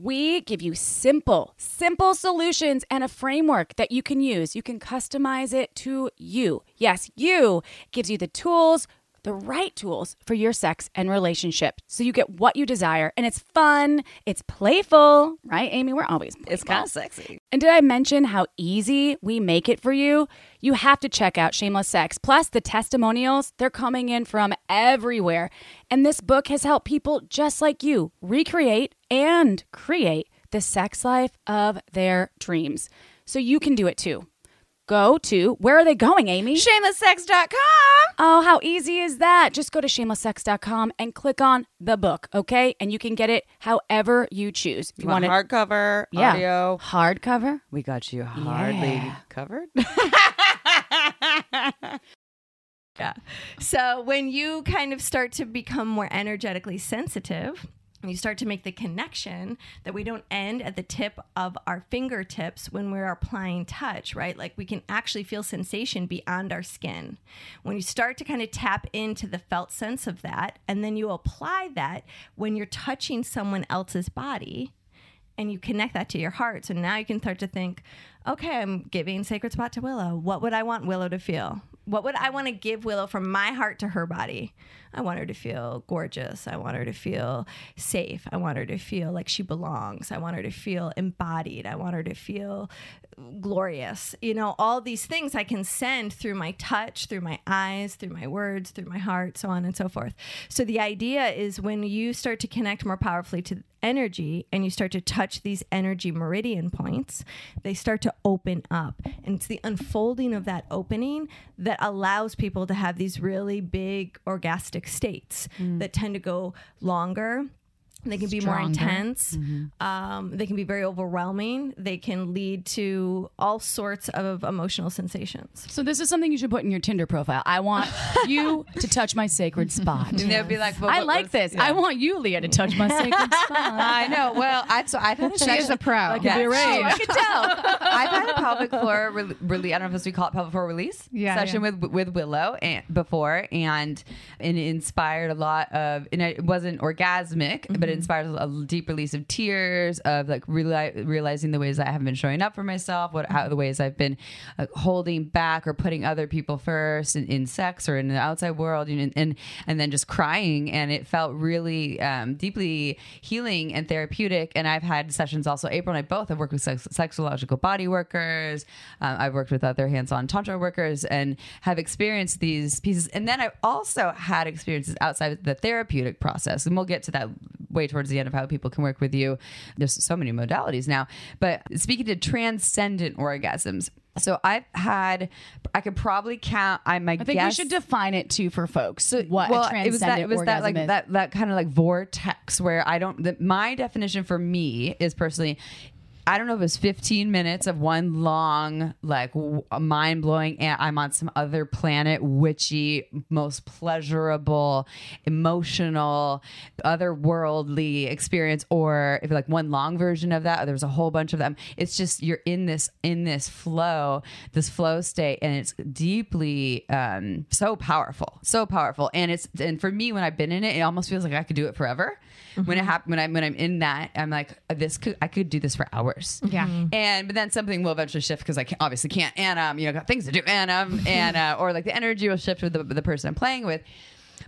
Speaker 3: We give you simple, simple solutions and a framework that you can use. You can customize it to you. Yes, you It gives you the tools, the right tools for your sex and relationship. So you get what you desire. And it's fun, it's playful, right, Amy? We're always playful.
Speaker 1: it's kind of sexy.
Speaker 3: And did I mention how easy we make it for you? You have to check out Shameless Sex. Plus, the testimonials, they're coming in from everywhere. And this book has helped people just like you recreate and create the sex life of their dreams. So you can do it too. Go to, where are they going, Amy?
Speaker 1: Shamelesssex.com.
Speaker 3: Oh, how easy is that? Just go to shamelesssex.com and click on the book, okay? And you can get it however you choose. If
Speaker 1: You want
Speaker 3: it
Speaker 1: hardcover,
Speaker 3: yeah,
Speaker 1: audio.
Speaker 3: hardcover.
Speaker 1: We got you hardly
Speaker 3: Yeah.
Speaker 1: covered. [laughs]
Speaker 6: Yeah. So when you kind of start to become more energetically sensitive, and you start to make the connection that we don't end at the tip of our fingertips when we're applying touch, right? Like we can actually feel sensation beyond our skin. When you start to kind of tap into the felt sense of that, and then you apply that when you're touching someone else's body, and you connect that to your heart. So now you can start to think, okay, I'm giving sacred spot to Willow. What would I want Willow to feel? What would I want to give Willow from my heart to her body? I want her to feel gorgeous. I want her to feel safe. I want her to feel like she belongs. I want her to feel embodied. I want her to feel glorious. You know, all these things I can send through my touch, through my eyes, through my words, through my heart, so on and so forth. So the idea is when you start to connect more powerfully to energy and you start to touch these energy meridian points, they start to open up. And it's the unfolding of that opening that allows people to have these really big orgastic states mm. that tend to go longer. They can be more
Speaker 5: Stronger.
Speaker 6: intense. Um, they can be very overwhelming. They can lead to all sorts of emotional sensations.
Speaker 3: So this is something you should put in your Tinder profile. I want [laughs] you to touch my sacred spot.
Speaker 1: And they'll be like, well,
Speaker 3: I like this.
Speaker 1: yeah.
Speaker 3: I want you, Leah, to touch my sacred [laughs] spot.
Speaker 1: I know. Well, I've so I've had a
Speaker 5: She is a pro.
Speaker 3: Like
Speaker 1: Yeah.
Speaker 3: a berate. I can tell. [laughs]
Speaker 1: I've had a pelvic floor re- release. I don't know if this we call it pelvic floor release
Speaker 5: Yeah,
Speaker 1: session
Speaker 5: yeah.
Speaker 1: with with Willow and before, and and it inspired a lot of. And it wasn't orgasmic, but it inspires a deep release of tears, of like reali- realizing the ways that I haven't been showing up for myself, what how the ways I've been uh, holding back or putting other people first in, in sex or in the outside world, and and and then just crying, and it felt really um, deeply healing and therapeutic. And I've had sessions also. April and I both have worked with sex, sexological body workers. Um, I've worked with other hands-on tantra workers and have experienced these pieces. And then I've also had experiences outside of the therapeutic process, and we'll get to that way towards the end of how people can work with you. There's so many modalities now, but speaking to transcendent orgasms. So I've had, I could probably count. I my
Speaker 3: I think we should define it too for folks. what
Speaker 1: well, it was that it was that like
Speaker 3: is.
Speaker 1: that that kind of like vortex where I don't. The, my definition for me is personally. I don't know if it was 15 minutes of one long, like mind blowing, and I'm on some other planet, witchy, most pleasurable, emotional, otherworldly experience, or if like one long version of that, or there's a whole bunch of them. It's just you're in this in this flow, this flow state, and it's deeply um, so powerful, so powerful. And it's and for me, when I've been in it, it almost feels like I could do it forever. When it happen, when I'm when I'm in that, I'm like, this could I could do this for hours.
Speaker 5: Yeah.
Speaker 1: And but then something will eventually shift because I can, obviously can't, and um, you know, got things to do, and um, [laughs] and uh, or like the energy will shift with the, the person I'm playing with.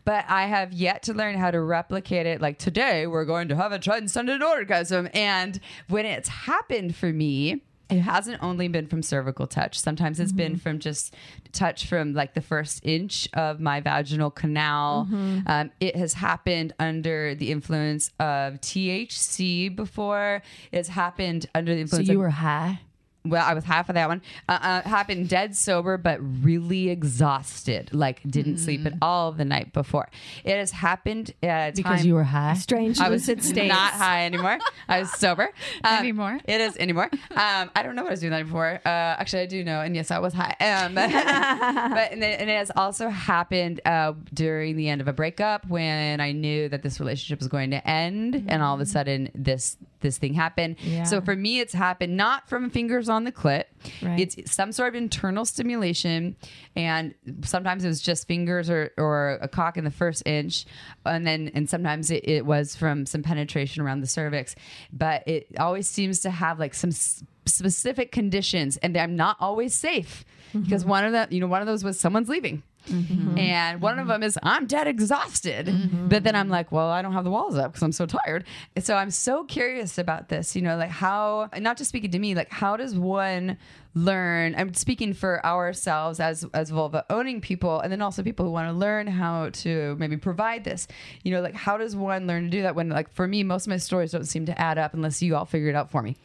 Speaker 1: But I have yet to learn how to replicate it. Like today, we're going to have a transcendent orgasm, and when it's happened for me. It hasn't only been from cervical touch. Sometimes it's been from just touch from like the first inch of my vaginal canal. Um, it has happened under the influence of THC before. It's happened under the influence.
Speaker 3: so you
Speaker 1: of
Speaker 3: were high.
Speaker 1: Well, I was half of that one. Uh, uh, happened dead sober, but really exhausted. Like didn't sleep at all the night before. It has happened uh,
Speaker 3: Because
Speaker 1: time-
Speaker 3: you were high.
Speaker 6: Strange
Speaker 1: I was
Speaker 6: lucid states.
Speaker 1: not high anymore. I was sober [laughs] Um,
Speaker 5: Anymore?
Speaker 1: It is anymore. Um, I don't know what I was doing that before. Uh, actually, I do know, and yes, I was high. Um, [laughs] but and, it, and it has also happened uh, during the end of a breakup when I knew that this relationship was going to end, and all of a sudden this this thing happened.
Speaker 6: Yeah.
Speaker 1: So for me, it's happened not from fingers on the clit.
Speaker 6: Right.
Speaker 1: It's some sort of internal stimulation, and sometimes it was just fingers or, or a cock in the first inch, and then and sometimes it, it was from some penetration around the cervix. But it always seems to have like some s- specific conditions, and I'm not always safe because mm-hmm. one of the you know one of those was someone's leaving. Mm-hmm. And one of mm-hmm. them is I'm dead exhausted. Mm-hmm. But then I'm like, well, I don't have the walls up because I'm so tired. And so I'm so curious about this, you know, like how, not just speaking to me, like how does one learn? I'm speaking for ourselves as as vulva owning people, and then also people who want to learn how to maybe provide this. You know, like how does one learn to do that? When like for me, most of my stories don't seem to add up unless you all figure it out for me.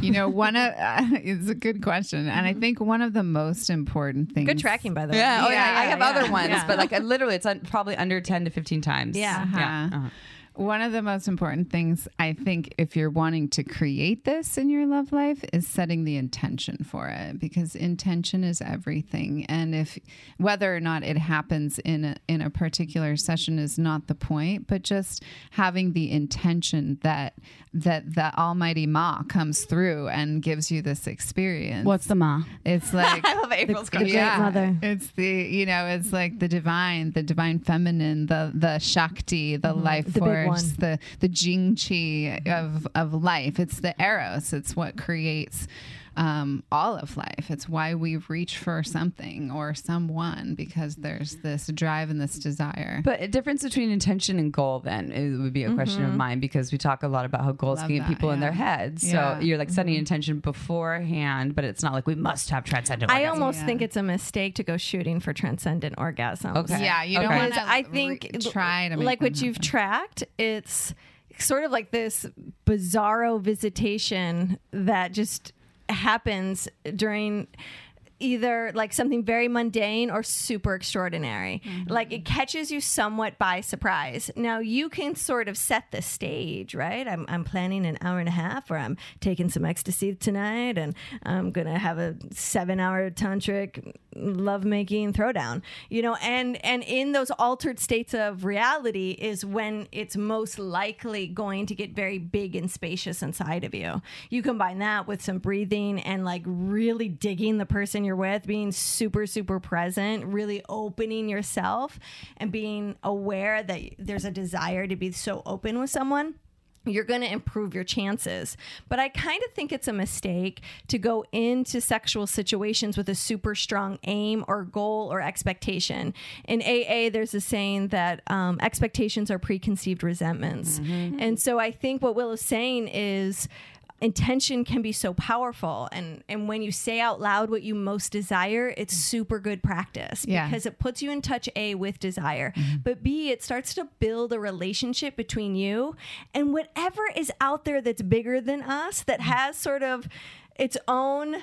Speaker 5: You know, one of [laughs] uh, it's a good question, and I think one of the most important things.
Speaker 6: Good tracking, by the way.
Speaker 1: Yeah, oh yeah, I have
Speaker 6: yeah,
Speaker 1: other ones,
Speaker 6: yeah.
Speaker 1: but like I literally, it's un- probably under ten to fifteen times.
Speaker 6: Yeah.
Speaker 1: yeah.
Speaker 5: Uh-huh. One of the most important things I think if you're wanting to create this in your love life is setting the intention for it because intention is everything. And if whether or not it happens in a, in a particular session is not the point but just having the intention that that the almighty ma comes through and gives you this experience.
Speaker 3: What's the ma?
Speaker 5: it's [laughs] like
Speaker 1: I love April's
Speaker 6: the great mother.
Speaker 5: it's the you know, it's like the divine, the divine feminine, the the Shakti, the mm-hmm. life
Speaker 6: The
Speaker 5: force,
Speaker 6: one.
Speaker 5: the the Jing Chi of of life. It's the eros. It's what creates um, all of life. It's why we reach for something or someone because there's this drive and this desire.
Speaker 1: But a difference between intention and goal, then, it would be a question of mine because we talk a lot about how goals
Speaker 5: Love
Speaker 1: can get
Speaker 5: that,
Speaker 1: people in their heads.
Speaker 5: Yeah.
Speaker 1: So you're like setting intention beforehand, but it's not like we must have transcendent.
Speaker 6: I
Speaker 1: orgasm.
Speaker 6: almost
Speaker 5: Yeah.
Speaker 6: think it's a mistake to go shooting for transcendent orgasms.
Speaker 1: Okay.
Speaker 5: yeah, you don't want
Speaker 6: Because
Speaker 5: to.
Speaker 6: I think
Speaker 5: try to make
Speaker 6: like
Speaker 5: them
Speaker 6: what you've tracked, it's sort of like this bizarro visitation that just happens during either like something very mundane or super extraordinary. Mm-hmm. Like it catches you somewhat by surprise. Now you can sort of set the stage, right? I'm, I'm planning an hour and a half where I'm taking some ecstasy tonight and I'm to have a seven hour tantric lovemaking throwdown, you know, and, and in those altered states of reality is when it's most likely going to get very big and spacious inside of you. You combine that with some breathing and like really digging the person you're with, being super, super present, really opening yourself and being aware that there's a desire to be so open with someone you're going to improve your chances. But I kind of think it's a mistake to go into sexual situations with a super strong aim or goal or expectation. In AA, there's a saying that um, expectations are preconceived resentments. And so I think what Will is saying is, intention can be so powerful. And and when you say out loud what you most desire it's mm. super good practice
Speaker 5: Yeah.
Speaker 6: because it puts you in touch a with desire mm-hmm. but b it starts to build a relationship between you and whatever is out there that's bigger than us that mm. has sort of its own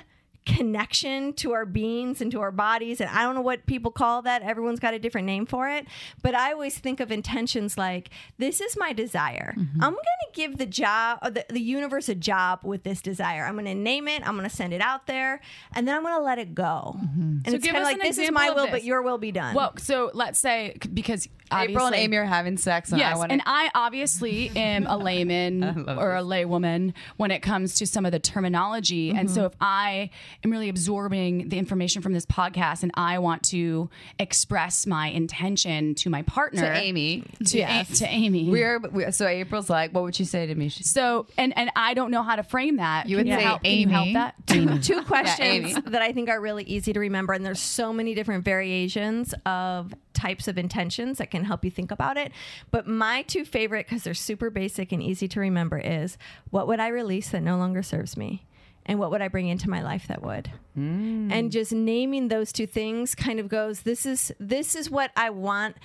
Speaker 6: connection to our beings and to our bodies and i don't know what people call that. Everyone's got a different name for it. But i always think of intentions like this is my desire. Mm-hmm. I'm going to give the job or the, the universe a job with this desire. I'm going to name it i'm going to send it out there and then i'm going to let it go. Mm-hmm. And
Speaker 3: So
Speaker 6: it's
Speaker 3: give
Speaker 6: kind of
Speaker 3: us
Speaker 6: like
Speaker 3: an
Speaker 6: this is my will
Speaker 3: this.
Speaker 6: but your will be done.
Speaker 3: Well, so let's say because
Speaker 1: April and Amy are having sex, and I
Speaker 3: Yes,
Speaker 1: want
Speaker 3: and I obviously am a layman [laughs]
Speaker 1: love
Speaker 3: or a laywoman when it comes to some of the terminology. And
Speaker 1: Mm-hmm.
Speaker 3: so if I am really absorbing the information from this podcast and I want to express my intention to my partner,
Speaker 1: to Amy.
Speaker 3: to, A- to Amy,
Speaker 1: We're, we so April's like, what would you say to me? She's
Speaker 3: so and and I don't know how to frame that.
Speaker 5: You
Speaker 3: Can
Speaker 5: would say
Speaker 3: help, can you help
Speaker 5: Amy.
Speaker 3: that?
Speaker 6: two, [laughs] two questions
Speaker 1: Amy.
Speaker 6: that I think are really easy to remember, and there's so many different variations of types of intentions that can help you think about it. But my two favorite, because they're super basic and easy to remember, is what would I release that no longer serves me? And what would I bring into my life that would? Hmm. And just naming those two things kind of goes, this is this is what I want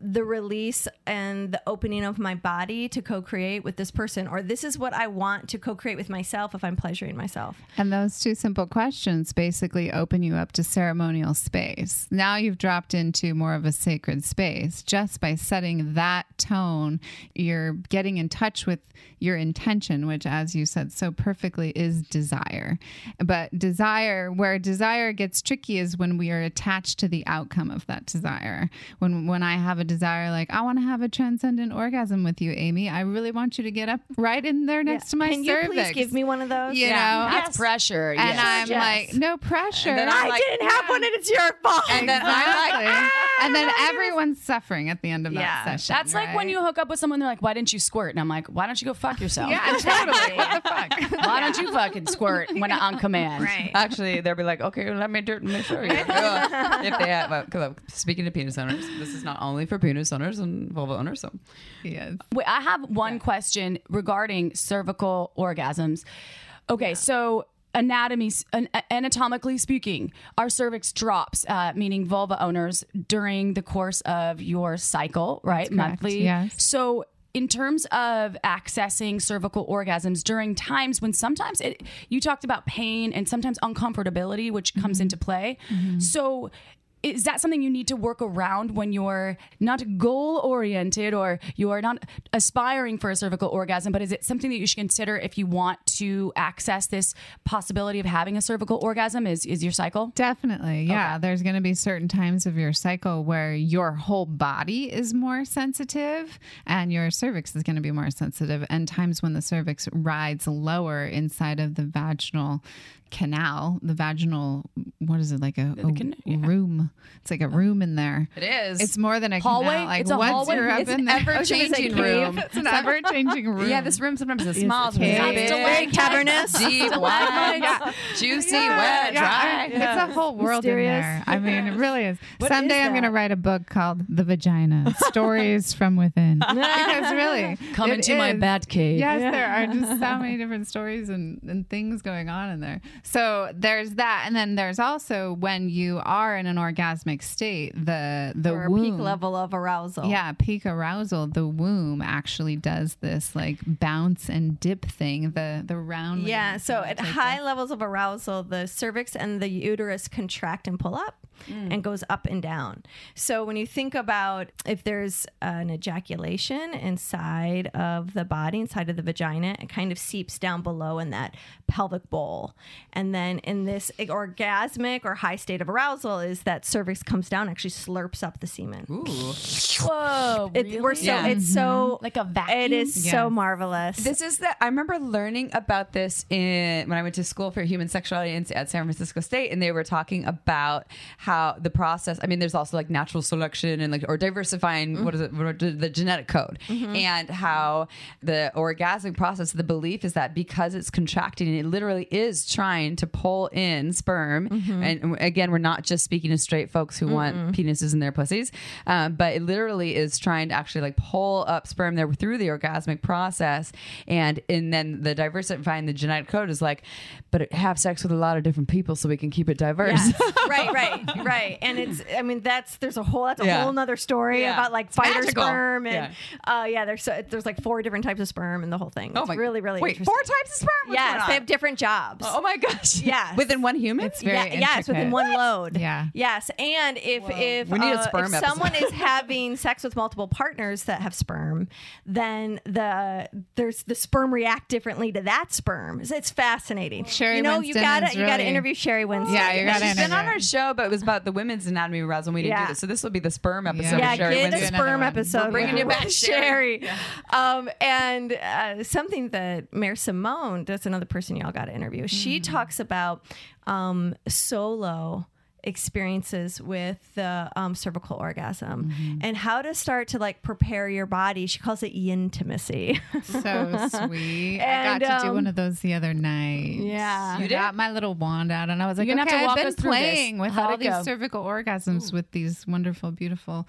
Speaker 6: the release and the opening of my body to co-create with this person or this is what I want to co-create with myself if I'm pleasuring myself.
Speaker 5: And those two simple questions basically open you up to ceremonial space. Now you've dropped into more of a sacred space. Just by setting that tone, you're getting in touch with your intention, which, as you said so perfectly, is desire. But desire, where desire gets tricky, is when we are attached to the outcome of that desire. When when I have a desire, like I want to have a transcendent orgasm with you, Amy, I really want you to get up right in there next to my
Speaker 6: Can
Speaker 5: cervix.
Speaker 6: you please give me one of those?
Speaker 5: You know,
Speaker 3: That's pressure.
Speaker 5: and
Speaker 3: yes.
Speaker 5: I'm
Speaker 6: Yes.
Speaker 5: like, no pressure.
Speaker 1: then I'm
Speaker 6: I
Speaker 1: like,
Speaker 6: didn't have one and it's your fault.
Speaker 1: And then I'm
Speaker 5: Exactly.
Speaker 1: like, [laughs]
Speaker 5: and then everyone's suffering at the end of
Speaker 6: Yeah.
Speaker 5: that session.
Speaker 3: That's like when you hook up with someone, they're like, why didn't you squirt? And I'm like, why don't you go fuck yourself?
Speaker 5: Yeah, totally. [laughs] what the fuck?
Speaker 3: why don't you fucking squirt when on command?
Speaker 6: right.
Speaker 1: Actually, they'll be like, okay, let me do it. Make sure. you [laughs] Yeah. if they have, well, 'cause I'm speaking to penis owners, this is not only for penis owners and vulva owners. So,
Speaker 5: Yes.
Speaker 3: Wait, I have one question regarding cervical orgasms. Okay, so anatomy an- anatomically speaking our cervix drops uh, meaning vulva owners during the course of your cycle right?
Speaker 5: Correct,
Speaker 3: monthly.
Speaker 5: Yes.
Speaker 3: so in terms of accessing cervical orgasms during times when sometimes it, you talked about pain and sometimes uncomfortability which comes
Speaker 5: Mm-hmm.
Speaker 3: into play. So is that something you need to work around when you're not goal oriented or you're not aspiring for a cervical orgasm but is it something that you should consider if you want to access this possibility of having a cervical orgasm is is your cycle
Speaker 5: Definitely. Yeah. There's going to be certain times of your cycle where your whole body is more sensitive and your cervix is going to be more sensitive, and times when the cervix rides lower inside of the vaginal canal, the vaginal, what is it, like a, a
Speaker 3: can- yeah.
Speaker 5: room? It's like a room in there.
Speaker 1: It is.
Speaker 5: It's more than a
Speaker 3: Hallway?
Speaker 5: canal. Like
Speaker 3: It's a
Speaker 5: once
Speaker 3: hallway?
Speaker 5: you're up
Speaker 1: It's
Speaker 5: in
Speaker 1: an
Speaker 5: there,
Speaker 1: ever changing room.
Speaker 5: it's an ever changing room. [laughs]
Speaker 1: Yeah, this room sometimes is small,
Speaker 5: a
Speaker 1: sometimes
Speaker 5: cave.
Speaker 1: it's
Speaker 6: Very
Speaker 1: big,
Speaker 6: cavernous.
Speaker 1: deep, wide, juicy, wet,
Speaker 5: Yeah,
Speaker 1: dry.
Speaker 5: It's a whole world
Speaker 6: Mysterious.
Speaker 5: in there. I mean, it really is.
Speaker 6: What
Speaker 5: Someday
Speaker 6: is
Speaker 5: I'm going to write a book called The Vagina Stories from Within. [laughs] because really,
Speaker 3: come
Speaker 5: it
Speaker 3: into my bat cave
Speaker 5: Yes, there are just so many [laughs] different stories and, and things going on in there. So there's that, and then there's also when you are in an orgasmic state, the the
Speaker 6: or
Speaker 5: womb,
Speaker 6: peak level of arousal.
Speaker 5: yeah, peak arousal. The womb actually does this like bounce and dip thing. The the round.
Speaker 6: Yeah. So at high levels of arousal, the cervix and the uterus contract and pull up mm. and goes up and down. So when you think about if there's an ejaculation inside of the body, inside of the vagina, it kind of seeps down below in that pelvic bowl. And then in this orgasmic or high state of arousal is that cervix comes down, actually slurps up the semen.
Speaker 1: Ooh.
Speaker 3: whoa
Speaker 6: It, we're so
Speaker 1: Yeah.
Speaker 6: it's so mm-hmm.
Speaker 3: Like a vacuum?
Speaker 6: It is so marvelous.
Speaker 1: This is the. I remember learning about this in when I went to school for human sexuality at San Francisco State, and they were talking about how the process. I mean, there's also like natural selection and like or diversifying. What is it? what are the genetic code, mm-hmm. and how the orgasmic process. The belief is that because it's contracting, it literally is trying to pull in sperm. Mm-hmm. And again, we're not just speaking to straight folks who want penises in their pussies, um, but it literally is trying to actually like pull up sperm there through the orgasmic process, and and then the diversifying the genetic code is like, but have sex with a lot of different people so we can keep it diverse.
Speaker 6: Yes. [laughs] right, right, right. And it's, I mean, that's there's a whole that's a
Speaker 1: Yeah.
Speaker 6: whole nother story
Speaker 1: Yeah.
Speaker 6: about like fighter
Speaker 1: magical.
Speaker 6: sperm and uh, yeah, there's so, there's like four different types of sperm and the whole thing.
Speaker 1: Oh my!
Speaker 6: really, really
Speaker 1: wait,
Speaker 6: interesting.
Speaker 1: four types of sperm. What's
Speaker 6: Yes, they have different jobs.
Speaker 1: Oh my gosh!
Speaker 6: Yes.
Speaker 1: within one human.
Speaker 5: It's very
Speaker 6: yeah, yes, within one load.
Speaker 5: Yeah.
Speaker 6: Yes, and if if,
Speaker 1: We need a
Speaker 6: uh,
Speaker 1: sperm
Speaker 6: if someone is [laughs] having sex with multiple partners that have sperm, then the there's the sperm react differently to that sperm. It's, it's fascinating.
Speaker 5: Sheri
Speaker 6: you know,
Speaker 5: Winston
Speaker 6: you gotta
Speaker 5: is
Speaker 6: you gotta interview Sheri Winston.
Speaker 5: Yeah, you gotta
Speaker 1: She's been on our show, but it was about the women's anatomy of arousal. and We didn't
Speaker 6: Yeah.
Speaker 1: do this, so this will be the sperm episode.
Speaker 5: Yeah.
Speaker 6: yeah,
Speaker 1: Sheri
Speaker 6: get a
Speaker 1: Winston.
Speaker 5: another
Speaker 6: sperm episode.
Speaker 1: We're bringing
Speaker 6: with
Speaker 1: you back, Sheri.
Speaker 6: Sheri. Um, and uh, something that Mayor Simone, that's another person y'all got to interview. She
Speaker 1: Mm-hmm.
Speaker 6: talks about um, solo experiences with the um, cervical orgasm
Speaker 1: Mm-hmm.
Speaker 6: and how to start to like prepare your body. She calls it intimacy.
Speaker 5: so [laughs] sweet. I
Speaker 6: And,
Speaker 5: got to do
Speaker 6: um,
Speaker 5: one of those the other night.
Speaker 6: Yeah.
Speaker 5: I
Speaker 6: You
Speaker 5: got my little wand out, and I was like,
Speaker 3: You're gonna
Speaker 5: okay,
Speaker 3: have to walk
Speaker 5: I've been
Speaker 3: through this.
Speaker 5: playing with
Speaker 3: How'd
Speaker 5: all these
Speaker 3: go?
Speaker 5: cervical orgasms with these wonderful, beautiful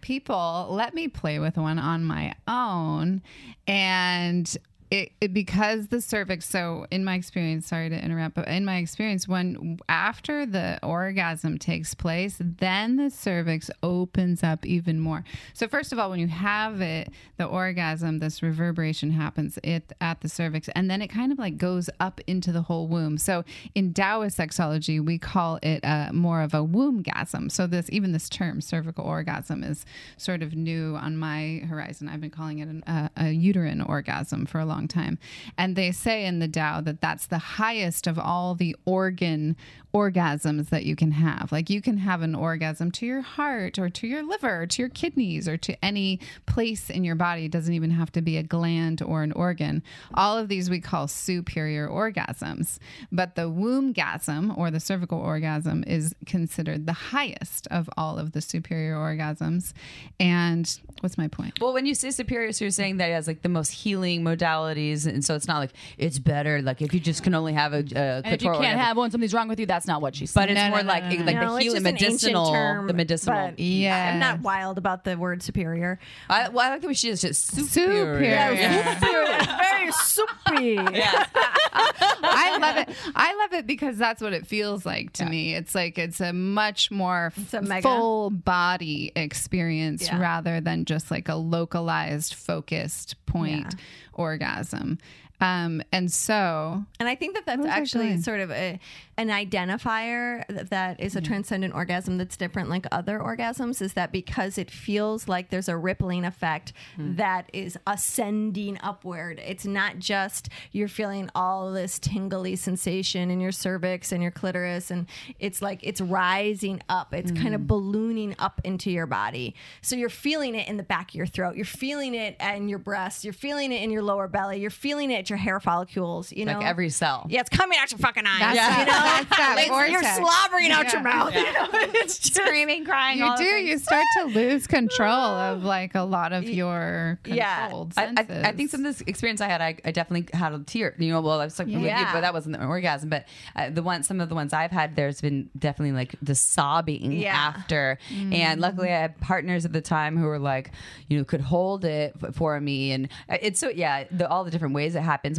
Speaker 5: people. Let me play with one on my own, and it, it, because the cervix so in my experience sorry to interrupt but in my experience when after the orgasm takes place then the cervix opens up even more. So first of all when you have it the orgasm this reverberation happens it, at the cervix and then it kind of like goes up into the whole womb. So in taoist sexology we call it uh, more of a wombgasm. So this even this term cervical orgasm is sort of new on my horizon. I've been calling it an, uh, a uterine orgasm for a long time. And they say in the Tao that that's the highest of all the organ orgasms that you can have. Like you can have an orgasm to your heart or to your liver, or to your kidneys, or to any place in your body. It doesn't even have to be a gland or an organ. All of these we call superior orgasms. But the womb wombgasm or the cervical orgasm is considered the highest of all of the superior orgasms. And what's my point?
Speaker 1: Well, when you say superior, so you're saying that it has like the most healing modalities, and so it's not like it's better. Like if you just can only have a, a
Speaker 3: And if you can't
Speaker 1: orgasm.
Speaker 3: have one, something's wrong with you. That's not what she said.
Speaker 1: but it's
Speaker 5: No, no,
Speaker 1: more
Speaker 5: no,
Speaker 1: like
Speaker 5: no, no,
Speaker 1: like
Speaker 6: No,
Speaker 1: the healing
Speaker 6: just an ancient
Speaker 1: medicinal,
Speaker 6: term,
Speaker 1: the medicinal.
Speaker 5: Yeah.
Speaker 6: I'm not wild about the word superior.
Speaker 1: I, well, I like that we should just superior.
Speaker 5: Superior.
Speaker 6: Very soupy. [laughs]
Speaker 5: I love it. I love it because that's what it feels like to me. It's like it's a much more
Speaker 6: a
Speaker 5: full body experience
Speaker 6: Yeah.
Speaker 5: rather than just like a localized, focused point
Speaker 6: Yeah.
Speaker 5: orgasm. Um, and so
Speaker 6: And I think that that's actually sort of a, an identifier th- that is a transcendent orgasm that's different like other orgasms is that because it feels like there's a rippling effect that is ascending upward. It's not just you're feeling all this tingly sensation in your cervix and your clitoris and it's like it's rising up. It's kind of ballooning up into your body. So you're feeling it in the back of your throat. You're feeling it in your breasts. You're feeling it in your lower belly. You're feeling it at your hair follicles, you know.
Speaker 1: Like every cell.
Speaker 6: Yeah, it's coming out your fucking eyes.
Speaker 5: That's-
Speaker 6: you know,
Speaker 5: that's that
Speaker 6: It's- you're
Speaker 5: vortex.
Speaker 6: slobbering out your
Speaker 5: Yeah.
Speaker 6: mouth. You know, [laughs] it's just,
Speaker 1: Screaming, crying.
Speaker 5: you
Speaker 1: all
Speaker 5: do, you start to lose control [laughs] of like a lot of your
Speaker 6: Yeah.
Speaker 5: controlled
Speaker 1: I,
Speaker 5: senses.
Speaker 1: I, I think some of this experience I had, I, I definitely had a tear. You know, well, I was like, with you,
Speaker 6: Yeah.
Speaker 1: but that wasn't the orgasm. But uh, the one, some of the ones I've had, there's been definitely like the sobbing
Speaker 6: Yeah.
Speaker 1: after. And luckily, I had partners at the time who were like, you know, could hold it for me. And uh, it's so yeah, the, all the different ways it happens happens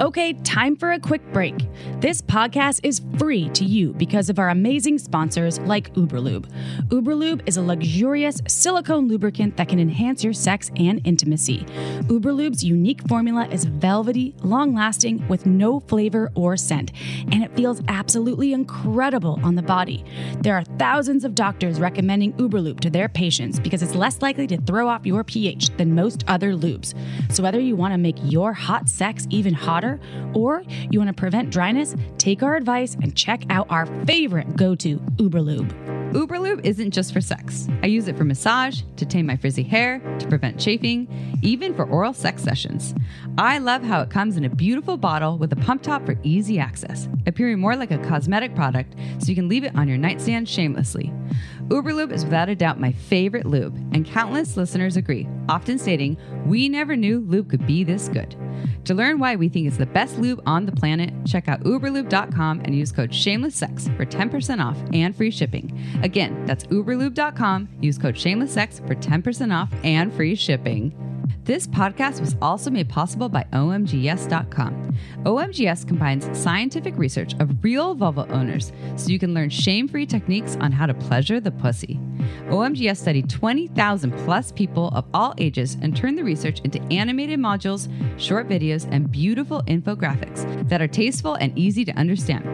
Speaker 3: Okay, time for a quick break. This podcast is free to you because of our amazing sponsors like Uberlube. Uberlube is a luxurious silicone lubricant that can enhance your sex and intimacy. Uberlube's unique formula is velvety, long lasting, with no flavor or scent, and it feels absolutely incredible on the body. There are thousands of doctors recommending Uberlube to their patients because it's less likely to throw off your pH than most other lubes. So, whether you want to make your hot sex even hotter or you want to prevent dryness, take our advice and check out our favorite go to Uberlube.
Speaker 1: Uberlube isn't just for sex. I use it for massage, to tame my frizzy hair, to prevent chafing, even for oral sex sessions. I love how it comes in a beautiful bottle with a pump top for easy access, appearing more like a cosmetic product so you can leave it on your nightstand shamelessly. Uberlube is without a doubt my favorite lube, and countless listeners agree, often stating, We never knew lube could be this good. To learn why we think it's the best lube on the planet, check out uberlube.com and use code shamelesssex for 10% off and free shipping. Again, that's uberlube.com. Use code shamelesssex for 10% off and free shipping. This podcast was also made possible by OMGYes.com. OMGYes combines scientific research of real vulva owners so you can learn shame free techniques on how to pleasure the pussy. OMGYes studied 20,000 plus people of all ages and turned the research into animated modules, short videos, and beautiful infographics that are tasteful and easy to understand.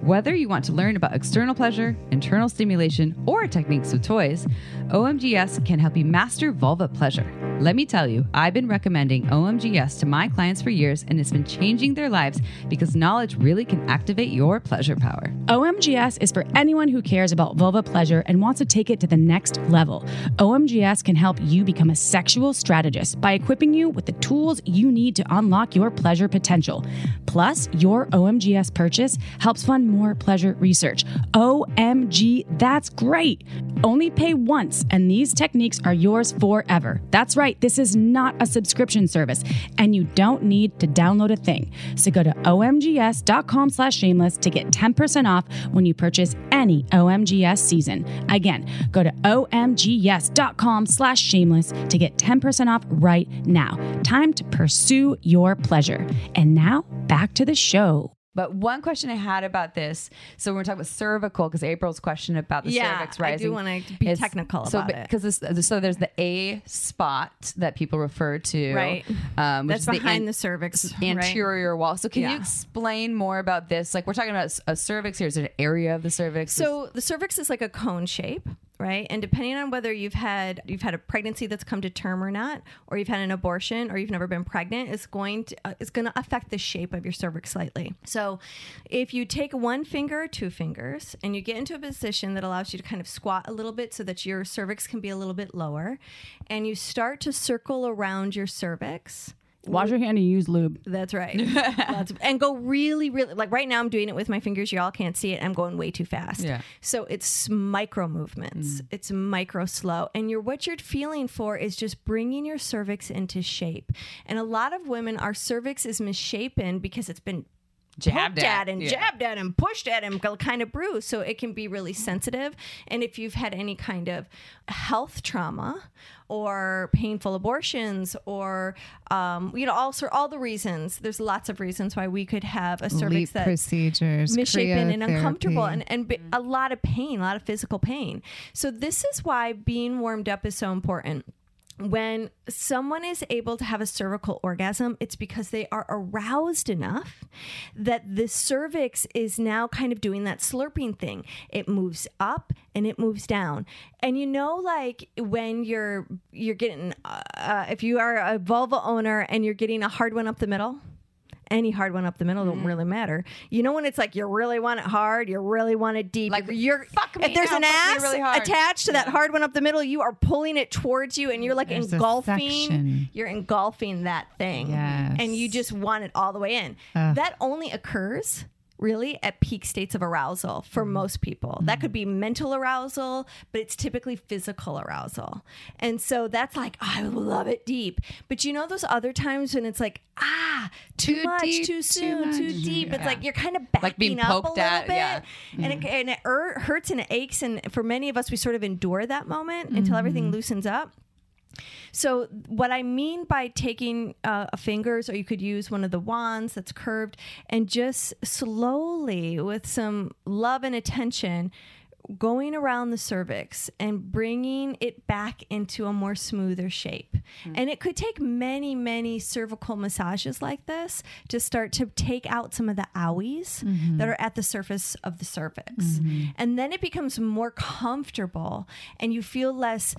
Speaker 1: Whether you want to learn about external pleasure, internal stimulation, or techniques with toys, OMGYes can help you master vulva pleasure. Let me tell you, I've been recommending OMGYes to my clients for years and it's been changing their lives because knowledge really can activate your pleasure power.
Speaker 3: OMGYes is for anyone who cares about vulva pleasure and wants to take it to the next level. OMGYes can help you become a sexual strategist by equipping you with the tools you need to unlock your pleasure potential. Plus, your OMGYes purchase helps fund more pleasure research. OMG, that's great! Only pay once, and these techniques are yours forever. That's right, this is not a subscription service, and you don't need to download a thing. So go to omgyes.com slash shameless to get 10% off when you purchase any OMGYes season. Again, go to omgyes.com slash shameless to get 10% off right now. Time to pursue your pleasure. And now back to the show.
Speaker 1: But one question I had about this, so we're talking about cervical, because April's question about the
Speaker 6: Yeah,
Speaker 1: cervix rising.
Speaker 6: I do wanna be
Speaker 1: is-
Speaker 6: technical
Speaker 1: so,
Speaker 6: about it.
Speaker 1: Because so there's the A spot that people refer to,
Speaker 6: Right.
Speaker 1: Um, which
Speaker 6: That's behind
Speaker 1: an-
Speaker 6: the cervix. right?
Speaker 1: anterior wall. So can you explain more about this? Like we're talking about a cervix here. Is it an area of the cervix?
Speaker 6: So the cervix is like a cone shape, right? And depending on whether you've had you've had a pregnancy that's come to term or not, or you've had an abortion, or you've never been pregnant, it's going to uh, it's going to affect the shape of your cervix slightly. So if you take one finger or two fingers and you get into a position that allows you to kind of squat a little bit so that your cervix can be a little bit lower, and you start to circle around your cervix.
Speaker 3: Wash your hand and use lube.
Speaker 6: That's right. [laughs] Of- and go really, really like right now. I'm doing it with my fingers. Y'all can't see it. I'm going way too fast.
Speaker 1: Yeah.
Speaker 6: So it's micro movements. Mm. It's micro slow, and you're what you're feeling for is just bringing your cervix into shape. And a lot of women, our cervix is misshapen because it's been
Speaker 1: jabbed
Speaker 6: poked at and
Speaker 1: Yeah.
Speaker 6: jabbed at and pushed at and kind of bruised. So it can be really sensitive. And if you've had any kind of health trauma or painful abortions or, um, you know, all, sort all the reasons, there's lots of reasons why we could have a cervix
Speaker 5: Leap
Speaker 6: that
Speaker 5: procedures,
Speaker 6: misshapen and uncomfortable and, and bi- a lot of pain, a lot of physical pain. So this is why being warmed up is so important. When someone is able to have a cervical orgasm, it's because they are aroused enough that the cervix is now kind of doing that slurping thing. It moves up and it moves down. And you know, like when you're you're getting, uh, if you are a vulva owner and you're getting a hard one up the middle, any hard one up the middle
Speaker 1: Mm-hmm.
Speaker 6: don't really matter. You know when it's like you really want it hard, you really want it deep.
Speaker 1: Like,
Speaker 6: you're
Speaker 1: fuck me
Speaker 6: if there's
Speaker 1: now,
Speaker 6: an ass
Speaker 1: really
Speaker 6: attached to that hard one up the middle, you are pulling it towards you, and you're like
Speaker 5: There's
Speaker 6: engulfing. You're engulfing that thing,
Speaker 5: Yes.
Speaker 6: and you just want it all the way in. That only occurs. Really, at peak states of arousal for
Speaker 1: Mm-hmm.
Speaker 6: most people. That could be mental arousal, but it's typically physical arousal. And so that's like, oh, I love it deep. But you know, those other times when it's like, ah, too,
Speaker 5: Too
Speaker 6: much,
Speaker 5: deep,
Speaker 6: too
Speaker 5: too
Speaker 6: soon, too,
Speaker 5: much.
Speaker 6: deep. It's like you're kind of backing
Speaker 1: Like being
Speaker 6: up a
Speaker 1: poked
Speaker 6: little
Speaker 1: at,
Speaker 6: bit.
Speaker 1: yeah.
Speaker 6: And it, and it er- hurts and it aches. And for many of us, we sort of endure that moment until everything loosens up. So, what I mean by taking uh, fingers, or you could use one of the wands that's curved, and just slowly, with some love and attention, going around the cervix and bringing it back into a more smoother shape. Hmm. And it could take many, many cervical massages like this to start to take out some of the owies mm-hmm. that are at the surface of the cervix. Mm-hmm. And then it becomes more comfortable and you feel less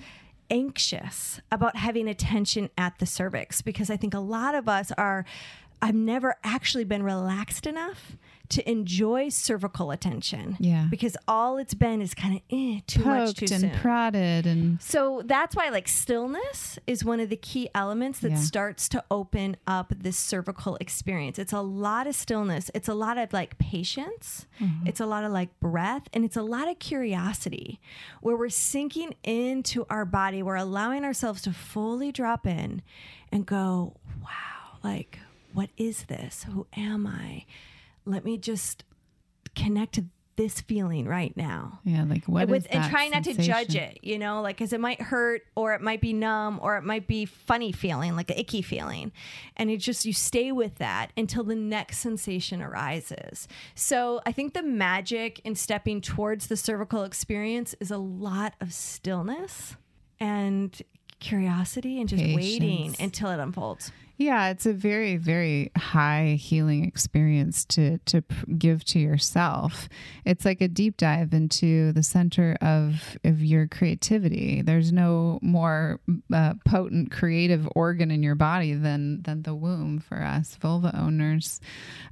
Speaker 6: anxious about having attention at the cervix because I think a lot of us are I've never actually been relaxed enough to enjoy cervical attention.
Speaker 5: Yeah.
Speaker 6: Because all it's been is kind of eh, too much too
Speaker 5: poked and
Speaker 6: soon.
Speaker 5: prodded and
Speaker 6: So that's why like stillness is one of the key elements that
Speaker 5: Yeah.
Speaker 6: starts to open up this cervical experience. It's a lot of stillness. It's a lot of like patience.
Speaker 5: Mm-hmm.
Speaker 6: It's a lot of like breath and it's a lot of curiosity where we're sinking into our body. We're allowing ourselves to fully drop in and go, wow, like what is this? Who am I? Let me just connect to this feeling right now
Speaker 5: yeah, like what
Speaker 6: with
Speaker 5: is
Speaker 6: and trying not to judge it, you know, like because it might hurt or it might be numb or it might be funny feeling, like an icky feeling, and it just you stay with that until the next sensation arises. So I think the magic in stepping towards the cervical experience is a lot of stillness and curiosity and just waiting until it unfolds.
Speaker 5: Yeah, it's a very, very high healing experience to to give to yourself. It's like a deep dive into the center of of your creativity. There's no more uh, potent creative organ in your body than than the womb for us vulva owners.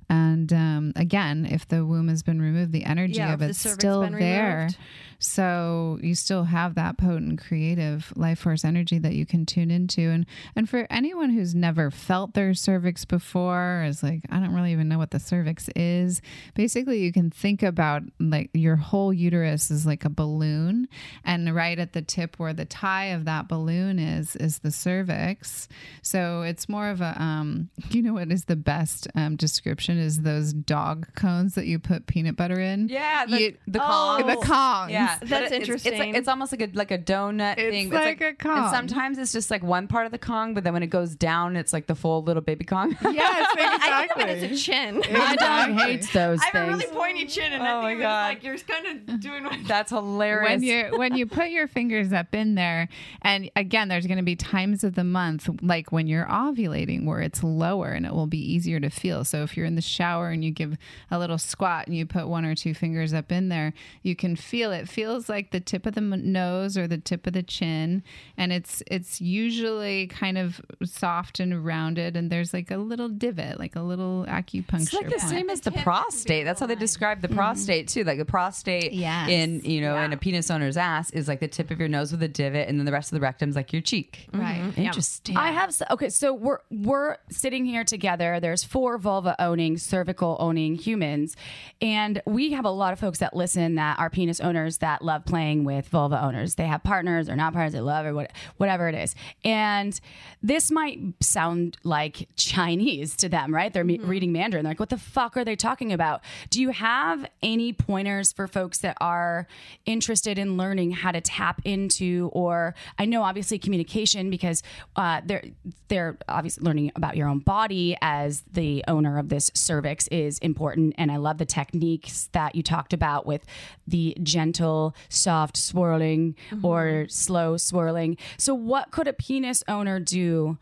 Speaker 5: And um, again, if the womb has been removed, the energy
Speaker 6: Yeah,
Speaker 5: of
Speaker 6: the
Speaker 5: it's still there.
Speaker 6: removed.
Speaker 5: So you still have that potent creative life force energy that you can tune into and and for anyone who's never felt their cervix before, is like, I don't really even know what the cervix is. Basically, you can think about like your whole uterus is like a balloon, and right at the tip where the tie of that balloon is, is the cervix. So it's more of a, um, [laughs] you know, what is the best um, description is those dog cones that you put peanut butter in.
Speaker 1: Yeah, the,
Speaker 5: You-
Speaker 1: the
Speaker 6: Oh.
Speaker 1: Kong.
Speaker 5: the Kongs.
Speaker 1: Yeah,
Speaker 6: That's
Speaker 1: but it- it's- It's,
Speaker 6: interesting.
Speaker 1: like, it's almost like a like a donut thing.
Speaker 5: It's
Speaker 1: thing.
Speaker 5: like a Kong.
Speaker 1: And sometimes it's just like one part of the Kong, but then when it goes down, it's like the full little baby Kong. [laughs]
Speaker 5: Yes, exactly.
Speaker 6: I think of it as a chin. [laughs]
Speaker 3: My dog hates those
Speaker 6: I have a really pointy chin, and
Speaker 1: Oh
Speaker 6: I
Speaker 1: my
Speaker 6: think of
Speaker 1: God.
Speaker 6: like you're kind of doing what [laughs]
Speaker 1: That's hilarious.
Speaker 5: when you when you put your fingers up in there and again there's going to be times of the month like when you're ovulating where it's lower and it will be easier to feel so if you're in the shower and you give a little squat and you put one or two fingers up in there you can feel it feels like the tip of the nose or the tip of the chin and it's it's usually kind of soft and rounded and there's like a little divot like a little acupuncture
Speaker 1: It's like the
Speaker 5: point.
Speaker 1: same as the prostate. That's how they describe the mm-hmm. prostate too. Like the prostate
Speaker 5: Yes.
Speaker 1: in you know in a penis owner's ass is like the tip of your nose with a divot, and then the rest of the rectum's like your cheek. Mm-hmm.
Speaker 5: right
Speaker 1: Interesting.
Speaker 3: I have s- okay, so we're we're sitting here together. There's four vulva owning, cervical owning humans, and we have a lot of folks that listen that are penis owners that love playing with vulva owners. They have partners or not partners, they love or what, whatever it is. And this might sound like Chinese to them, right? They're me- reading Mandarin. They're like, "What the fuck are they talking about?" Do you have any pointers for folks that are interested in learning how to tap into, or I know obviously communication because uh, they're they're obviously learning about your own body as the owner of this cervix is important, and I love the techniques that you talked about with the gentle, soft swirling or slow swirling. So, what could a penis owner do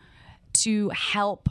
Speaker 3: to help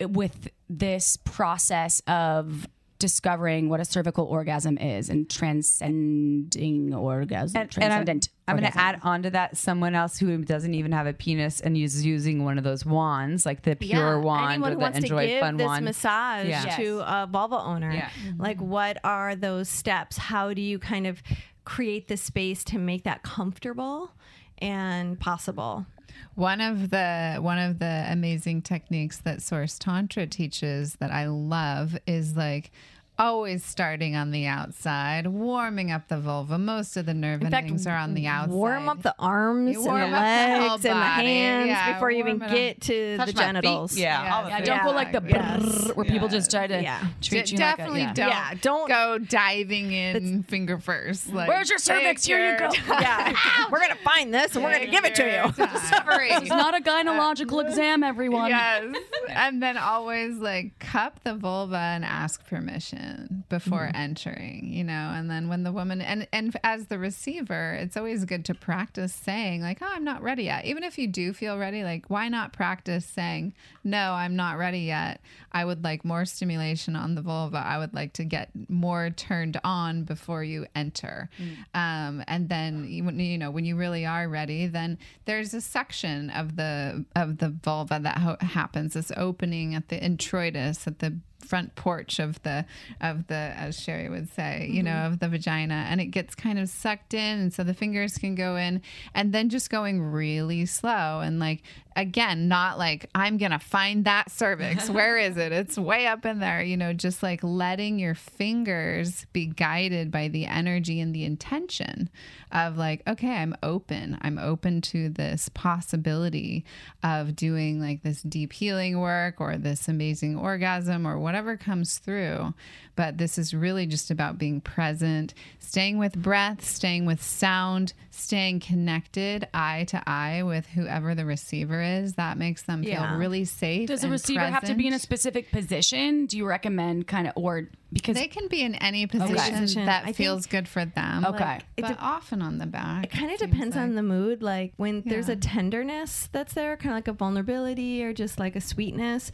Speaker 3: with this process of discovering what a cervical orgasm is and transcending orgasm
Speaker 1: and, and I'm,
Speaker 3: transcendent
Speaker 1: I'm going to add on to that someone else who doesn't even have a penis and is using one of those wands, like the pure wand
Speaker 6: Anyone
Speaker 1: or
Speaker 6: who
Speaker 1: the
Speaker 6: wants to give
Speaker 1: Fun
Speaker 6: this
Speaker 1: wand.
Speaker 6: massage
Speaker 1: Yeah.
Speaker 6: to a vulva owner,
Speaker 1: Yeah.
Speaker 6: like what are those steps? How do you kind of create the space to make that comfortable and possible?
Speaker 5: One of the one of the amazing techniques that Source Tantra teaches that I love is like always starting on the outside, warming up the vulva. Most of the nerve
Speaker 6: In fact,
Speaker 5: endings are on the outside.
Speaker 6: Warm up the arms and the
Speaker 5: warm the
Speaker 6: legs and the hands
Speaker 5: Yeah,
Speaker 6: before you even
Speaker 5: warm it up.
Speaker 6: get to
Speaker 1: Touch
Speaker 6: the genitals.
Speaker 1: Yeah,
Speaker 5: Yeah,
Speaker 1: all the
Speaker 3: yeah, don't go like the
Speaker 6: Yes.
Speaker 3: brrrr where people just try to
Speaker 6: Yeah.
Speaker 3: treat
Speaker 5: D-
Speaker 3: you
Speaker 5: definitely
Speaker 3: like a,
Speaker 5: don't,
Speaker 6: Yeah, don't-
Speaker 5: go diving in finger first. Like,
Speaker 3: Where's your cervix?
Speaker 5: take
Speaker 3: Here you go. [laughs]
Speaker 6: Yeah, we're gonna find this and we're gonna give it to you.
Speaker 5: time. [laughs]
Speaker 3: It's not a gynecological [laughs] exam, everyone.
Speaker 5: Yes. and then always like cup the vulva and ask permission before entering, you know. And then when the woman and and as the receiver, it's always good to practice saying like, "Oh, I'm not ready yet." Even if you do feel ready, like why not practice saying, "No, I'm not ready yet. I would like more stimulation on the vulva. I would like to get more turned on before you enter." Um, and then you you know, when you really are ready, then there's a section of the of the vulva that ho- happens this opening at the introitus at the front porch of the of the as Sheri would say, you know, mm-hmm. of the vagina and it gets kind of sucked in and so the fingers can go in and then just going really slow and like again, not like I'm going to find that cervix. [laughs] Where is it? It's way up in there, you know, just like letting your fingers be guided by the energy and the intention of like, okay, I'm open. I'm open to this possibility of doing like this deep healing work or this amazing orgasm or whatever comes through. But this is really just about being present, staying with breath, staying with sound, staying connected eye to eye with whoever the receiver is. That makes them feel
Speaker 6: Yeah.
Speaker 5: really safe.
Speaker 3: Does the receiver have to be in a specific position? Do you recommend kind of or because
Speaker 5: They can be in any position,
Speaker 6: Position.
Speaker 5: that
Speaker 6: I think-
Speaker 5: feels good for them.
Speaker 3: Okay.
Speaker 6: It
Speaker 5: but
Speaker 6: de-
Speaker 5: often on the back.
Speaker 6: It kind of
Speaker 5: seems
Speaker 6: depends on the mood. Like when there's a tenderness that's there, kind of like a vulnerability or just like a sweetness.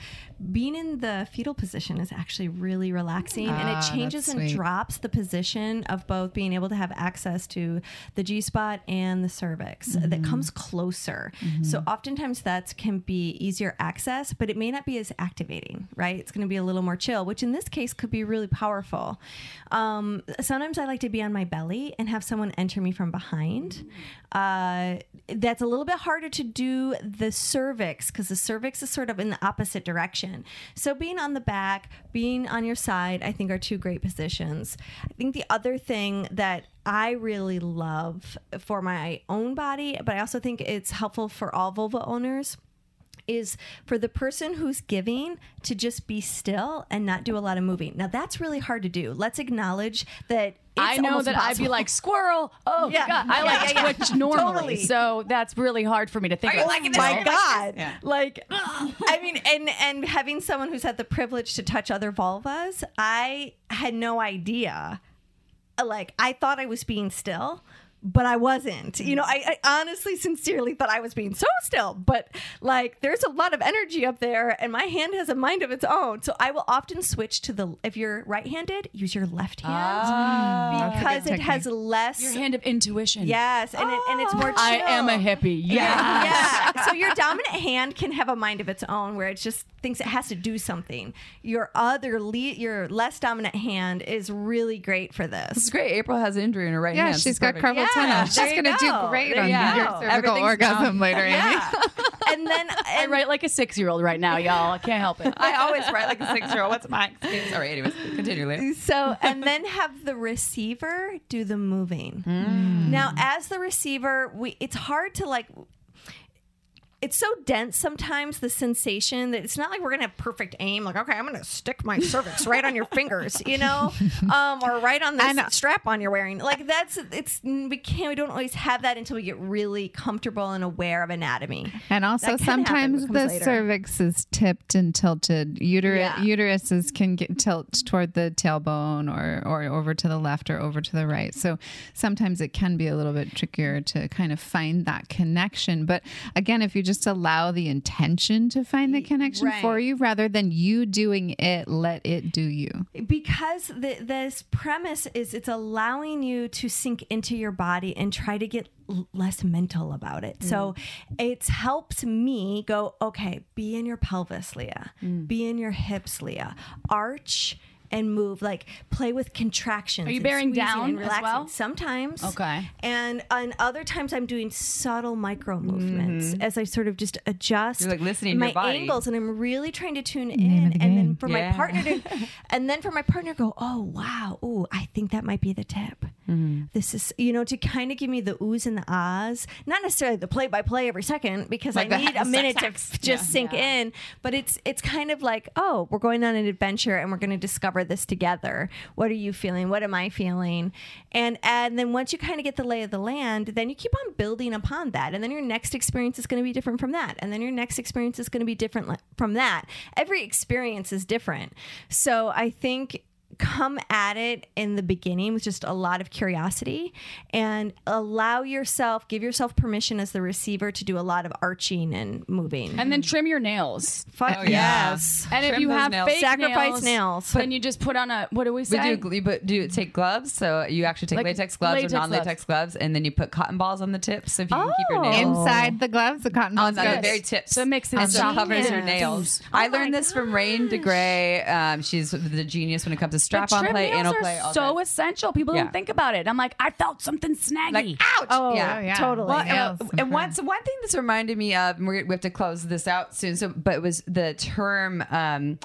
Speaker 6: Being in the fetal position is actually really relaxing and
Speaker 5: Ah,
Speaker 6: it changes and drops the position of both being able to have access to the G spot and the cervix
Speaker 5: Mm-hmm.
Speaker 6: that comes closer. So oftentimes that can be easier access, but it may not be as activating, right? It's going to be a little more chill, which in this case could be really powerful. Um, sometimes I like to be on my belly and have someone enter me from behind. Uh, that's a little bit harder to do the cervix because the cervix is sort of in the opposite direction. So being on the back, being on your side, I think are two great positions. I think the other thing that I really love for my own body, but I also think it's helpful for all vulva owners is for the person who's giving to just be still and not do a lot of moving. Now that's really hard to do. Let's acknowledge that
Speaker 3: I know that I'd be like squirrel. Oh
Speaker 6: Yeah.
Speaker 3: god, I like
Speaker 6: yeah, yeah.
Speaker 3: twitch normally,
Speaker 6: Totally.
Speaker 3: so that's really hard for me to think.
Speaker 1: you
Speaker 3: of.
Speaker 6: Oh my god
Speaker 1: Yeah.
Speaker 6: like [laughs] i mean and and having someone who's had the privilege to touch other vulvas i had no idea like i thought i was being still but I wasn't. You know, I, I honestly, sincerely thought I was being so still. But like, there's a lot of energy up there, and my hand has a mind of its own. So I will often switch to the. If you're right-handed, use your left hand
Speaker 1: Ah.
Speaker 6: because it has less.
Speaker 3: Your hand of intuition.
Speaker 6: yes, and it, and it's more.
Speaker 3: I am a hippie. Yeah.
Speaker 6: Yeah. so your dominant hand can have a mind of its own where it just thinks it has to do something. Your other le- your less dominant hand is really great for
Speaker 1: This
Speaker 6: this.
Speaker 1: is great. April has an injury in her right
Speaker 5: Yeah,
Speaker 1: hand.
Speaker 5: she's
Speaker 1: It's
Speaker 5: got
Speaker 1: perfect.
Speaker 5: carpal
Speaker 6: Yeah,
Speaker 5: tunnel. She's going to do great
Speaker 6: There
Speaker 5: on
Speaker 6: you
Speaker 5: your
Speaker 6: go.
Speaker 5: cervical
Speaker 1: Everything's
Speaker 5: orgasm
Speaker 1: down.
Speaker 5: later, Amy.
Speaker 6: Yeah. [laughs] and then
Speaker 3: I write like a six year old right now, y'all. I can't help it.
Speaker 1: I always write like a six year old. What's my excuse? All right, anyways, continue later.
Speaker 6: so and then have the receiver do the moving.
Speaker 1: Mm.
Speaker 6: Now as the receiver, we it's hard to like it's so dense sometimes the sensation that it's not like we're gonna have perfect aim like okay i'm gonna stick my cervix right on your [laughs] fingers you know um, or right on the strap on you're wearing like that's it's we can't we don't always have that until we get really comfortable and aware of anatomy
Speaker 5: And also
Speaker 6: That can happen,
Speaker 5: sometimes the
Speaker 6: later.
Speaker 5: cervix is tipped and tilted. Uterus
Speaker 6: Yeah.
Speaker 5: uteruses can get tilt toward the tailbone or or over to the left or over to the right. So sometimes it can be a little bit trickier to kind of find that connection. But again, if you just allow the intention to find the connection for you rather than you doing it, let it do you.
Speaker 6: because the, this premise is it's allowing you to sink into your body and try to get less mental about it. So mm. it helps me go, okay, be in your pelvis, Leah. Mm. Be in your hips, Leah. Arch and move, like play with contractions.
Speaker 3: Are you bearing down
Speaker 6: and
Speaker 3: as well?
Speaker 6: Sometimes.
Speaker 3: Okay.
Speaker 6: And on other times, I'm doing subtle micro movements mm-hmm. as I sort of just adjust
Speaker 1: You're, like, listening to
Speaker 6: my angles, and I'm really trying to tune in. And then for
Speaker 1: Yeah.
Speaker 6: my partner to, [laughs] and then for my partner go, oh wow, ooh, I think that might be the tip.
Speaker 1: Mm-hmm.
Speaker 6: This is, you know, to kind of give me the oohs and the ahs, not necessarily the play by play every second because
Speaker 1: Like
Speaker 6: I need a
Speaker 1: sex [laughs]
Speaker 6: minute to
Speaker 1: acts.
Speaker 6: f- just sink in. But it's it's kind of like, oh, we're going on an adventure and we're going to discover this together. What are you feeling? What am I feeling? And and then once you kind of get the lay of the land, then you keep on building upon that, and then your next experience is going to be different from that, and then your next experience is going to be different from that. Every experience is different. So I think come at it in the beginning with just a lot of curiosity and allow yourself give yourself permission as the receiver to do a lot of arching and moving
Speaker 3: And then trim your nails.
Speaker 6: Fuck
Speaker 1: Oh, yeah.
Speaker 6: yes
Speaker 3: And if you have
Speaker 1: nails.
Speaker 3: fake
Speaker 6: Sacrifice
Speaker 3: nails,
Speaker 6: nails.
Speaker 3: then you just put on a what do we say?
Speaker 1: But do you, but do you take gloves? So you actually take
Speaker 3: Like
Speaker 1: latex gloves
Speaker 3: latex
Speaker 1: or non-latex gloves. and then you put cotton balls on the tips so if you can keep your
Speaker 6: Oh.
Speaker 1: nails
Speaker 5: Inside the gloves, the cotton balls
Speaker 1: on
Speaker 5: the
Speaker 1: very tips.
Speaker 3: So it makes it
Speaker 1: and so covers your nails.
Speaker 6: Oh
Speaker 1: I learned this from Rain DeGrey. Um, she's the genius when it comes to
Speaker 3: But
Speaker 1: strap-on
Speaker 3: trim
Speaker 1: play,
Speaker 3: nails
Speaker 1: anal
Speaker 3: are
Speaker 1: play. all
Speaker 3: so
Speaker 1: that.
Speaker 3: essential. People
Speaker 1: Yeah.
Speaker 3: don't think about it. I'm like, I felt something snaggy.
Speaker 1: like ouch.
Speaker 6: Oh,
Speaker 1: yeah.
Speaker 5: yeah.
Speaker 6: totally.
Speaker 1: Well,
Speaker 5: Nails,
Speaker 1: and, and one, one thing this reminded me of, and we're, we have to close this out soon. So, but it was the term, um,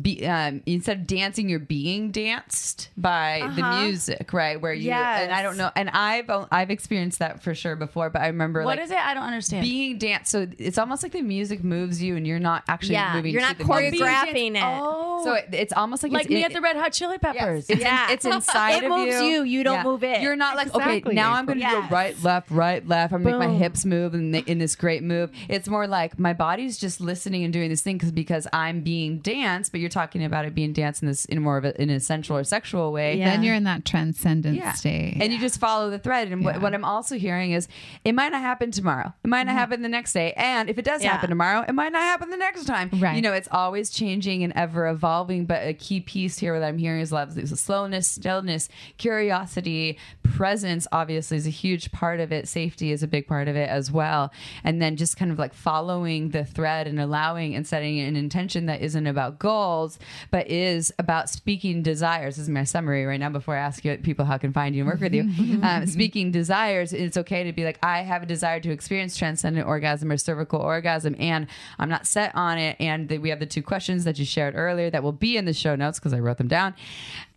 Speaker 1: be, um, instead of dancing, you're being danced by the music, right? Where you, and I don't know, and I've, I've experienced that for sure before, but I remember
Speaker 3: what
Speaker 1: like
Speaker 3: is it? I don't understand.
Speaker 1: being danced. So it's almost like the music moves you and you're not actually
Speaker 6: yeah
Speaker 1: moving
Speaker 6: you're
Speaker 1: to
Speaker 6: not
Speaker 1: the music.
Speaker 6: choreographing it
Speaker 3: Oh,
Speaker 1: So it, it's almost like,
Speaker 3: like
Speaker 1: it's,
Speaker 3: me
Speaker 1: it-
Speaker 3: at the Red Hot Chili Peppers.
Speaker 1: It's,
Speaker 6: Yeah.
Speaker 1: it's inside [laughs]
Speaker 6: It
Speaker 1: of
Speaker 6: moves
Speaker 1: you.
Speaker 6: you, you don't move it.
Speaker 1: You're not like okay. Now I'm going to
Speaker 6: Yes.
Speaker 1: go right, left, right, left. I'm gonna make my hips move in, the, in this great move. It's more like my body's just listening and doing this thing because because I'm being danced. But you're talking about it being danced in this in more of a, in a sensual or sexual way.
Speaker 6: Yeah.
Speaker 5: Then you're in that transcendent
Speaker 1: Yeah.
Speaker 5: state.
Speaker 1: And you just follow the thread. And what, what I'm also hearing is it might not happen tomorrow. It might not mm-hmm. happen the next day. And if it does happen tomorrow, it might not happen the next time.
Speaker 5: Right.
Speaker 1: You know, it's always changing and ever evolving. But a key piece here that I'm hearing is love, is slowness, stillness, curiosity, presence obviously is a huge part of it. Safety is a big part of it as well. And then just kind of like following the thread and allowing and setting an intention that isn't about goals, but is about speaking desires. This is my summary right now before I ask you people how can find you and work with you. [laughs] um, speaking desires, it's okay to be like, I have a desire to experience transcendent orgasm or cervical orgasm, and I'm not set on it. And the, we have the two questions that you shared earlier that will be in the show notes because I wrote them down.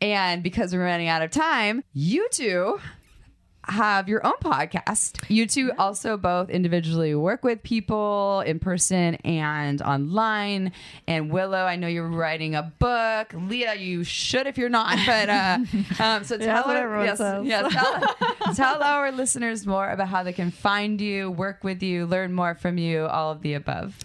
Speaker 1: And because we're running out of time, you two have your own podcast. You two also both individually work with people in person and online. And Willow, I know you're writing a book. Leah, you should if you're not. But uh, [laughs] um, so tell our-
Speaker 6: everyone
Speaker 1: yes, yes, [laughs] tell, tell our listeners more about how they can find you, work with you, learn more from you, all of the above.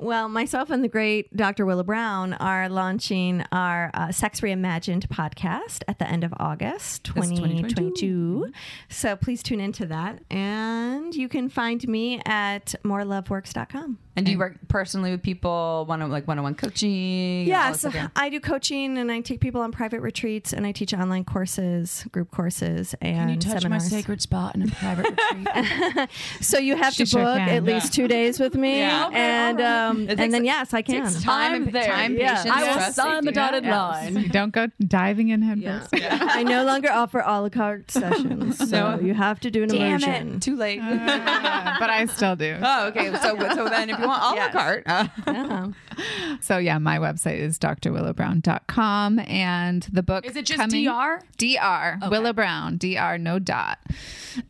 Speaker 6: Well, myself and the great Dr. Willow Brown are launching our uh, Sex Reimagined podcast at the end of August 2022. So please tune into that. And you can find me at moreloveworks.com.
Speaker 1: And do you work personally with people, one on like one-on-one coaching? all
Speaker 6: Yeah, so? I do coaching and I take people on private retreats and I teach online courses, group courses, and
Speaker 3: Can you touch my
Speaker 6: seminars.
Speaker 3: sacred spot in a private [laughs] retreat?
Speaker 6: So you have
Speaker 5: She
Speaker 6: to
Speaker 5: sure
Speaker 6: book
Speaker 5: can,
Speaker 6: at
Speaker 5: yeah.
Speaker 6: least two days with me, [laughs]
Speaker 1: Yeah. Okay,
Speaker 6: and um, and then yes, I can.
Speaker 1: takes time
Speaker 3: I'm there.
Speaker 1: time,
Speaker 6: Yeah.
Speaker 1: patience,
Speaker 3: I will sign the dotted
Speaker 1: Yeah.
Speaker 3: line.
Speaker 5: Don't go diving in head first.
Speaker 6: I no longer offer a la carte sessions, [laughs] so you have to do an
Speaker 1: Damn
Speaker 6: immersion.
Speaker 1: it! Too late.
Speaker 5: Yeah, but I still do.
Speaker 1: oh, okay. So, so then, if [laughs] you want a la
Speaker 6: Yes.
Speaker 1: carte, uh.
Speaker 5: So yeah, my website is drwillowbrown.com and the book
Speaker 3: Is it just
Speaker 5: coming,
Speaker 3: DR?
Speaker 5: DR Willow Brown DR no dot.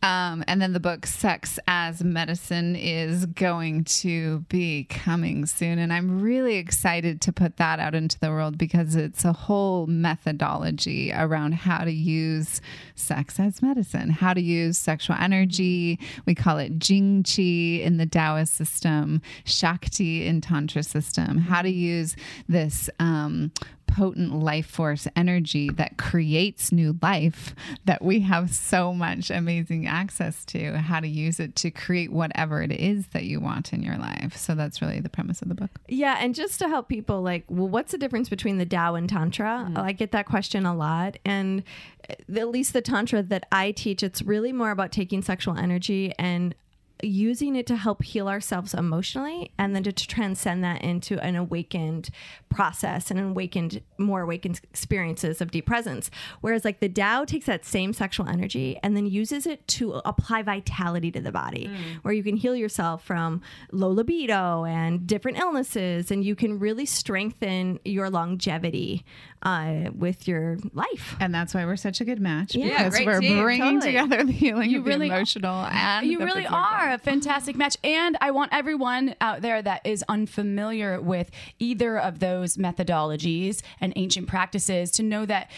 Speaker 5: Um, and then the book Sex as Medicine is going to be coming soon and I'm really excited to put that out into the world because it's a whole methodology around how to use sex as medicine, how to use sexual energy. We call it Jing Qi in the Taoist system, Shakti in Tantra system, how to use this um, potent life force energy that creates new life that we have so much amazing access to, how to use it to create whatever it is that you want in your life. So that's really the premise of the book.
Speaker 6: Yeah, and just to help people, like, well, what's the difference between the Tao and Tantra? I get that question a lot, and uh, at least the Tantra that I teach, it's really more about taking sexual energy and using it to help heal ourselves emotionally and then to, transcend that into an awakened process and an awakened more awakened experiences of deep presence. Whereas like the Tao takes that same sexual energy and then uses it to apply vitality to the body where you can heal yourself from low libido and different illnesses and you can really strengthen your longevity uh, with your life.
Speaker 5: And that's why we're such a good match
Speaker 6: Yeah,
Speaker 5: because we're
Speaker 1: team,
Speaker 5: bringing
Speaker 6: totally.
Speaker 5: together the healing
Speaker 3: You
Speaker 5: of
Speaker 3: really-
Speaker 5: the emotional and
Speaker 3: You really
Speaker 5: physical.
Speaker 3: A fantastic match. And I want everyone out there that is unfamiliar with either of those methodologies and ancient practices to know that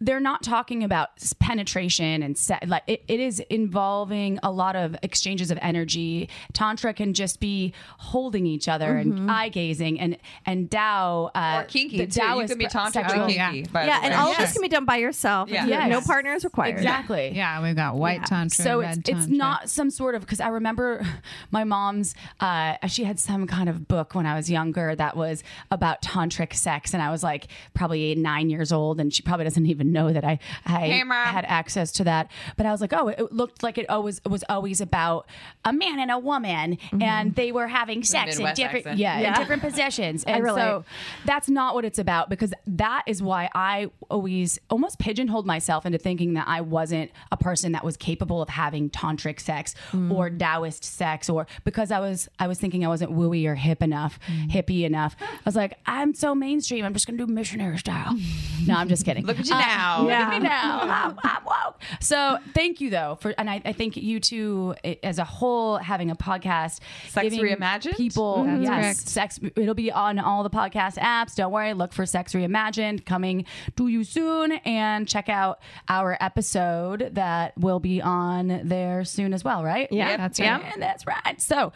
Speaker 3: they're not talking about penetration and se- like it, it is involving a lot of exchanges of energy. Tantra can just be holding each other and eye gazing, and and Tao uh,
Speaker 1: or kinky
Speaker 3: the
Speaker 1: too. You can be tantric
Speaker 3: sexual-
Speaker 1: or
Speaker 5: yeah.
Speaker 1: kinky. by
Speaker 6: yeah and
Speaker 1: way.
Speaker 6: all of this can be done by yourself
Speaker 1: Yeah.
Speaker 6: yeah.
Speaker 3: Yes.
Speaker 6: no partners required
Speaker 3: Exactly.
Speaker 5: Yeah, we've got white tantra,
Speaker 3: So
Speaker 5: red
Speaker 3: it's it's not some sort of because I remember [laughs] my mom's uh, she had some kind of book when I was younger that was about tantric sex, and I was like probably nine years old, and she probably doesn't even know that I I
Speaker 1: Hey,
Speaker 3: had access to that. But I was like, oh, it looked like it always it was always about a man and a woman, mm-hmm. and they were having sex in different
Speaker 1: accent.
Speaker 3: yeah, in different positions, [laughs] and so that's not what it's about because that is why I always almost pigeonholed myself into thinking that I wasn't a person that was capable of having tantric sex mm. or Taoist sex or because I was I was thinking I wasn't wooey or hip enough, mm. hippie enough. I was like, I'm so mainstream. I'm just gonna do missionary style. [laughs] no, I'm just kidding.
Speaker 1: Look at you
Speaker 3: Uh,
Speaker 1: now.
Speaker 3: Look at me now. I'm, I'm woke. So thank you though for and I, I think you two i- as a whole having a podcast,
Speaker 1: Sex Reimagined?
Speaker 3: people
Speaker 5: That's
Speaker 3: yes,
Speaker 5: correct.
Speaker 3: sex it'll be on all the podcast apps don't worry look for sex reimagined coming to you soon and check out our episode that will be on there soon as well right
Speaker 6: Yeah,
Speaker 5: that's
Speaker 3: yeah
Speaker 5: right.
Speaker 3: and that's right so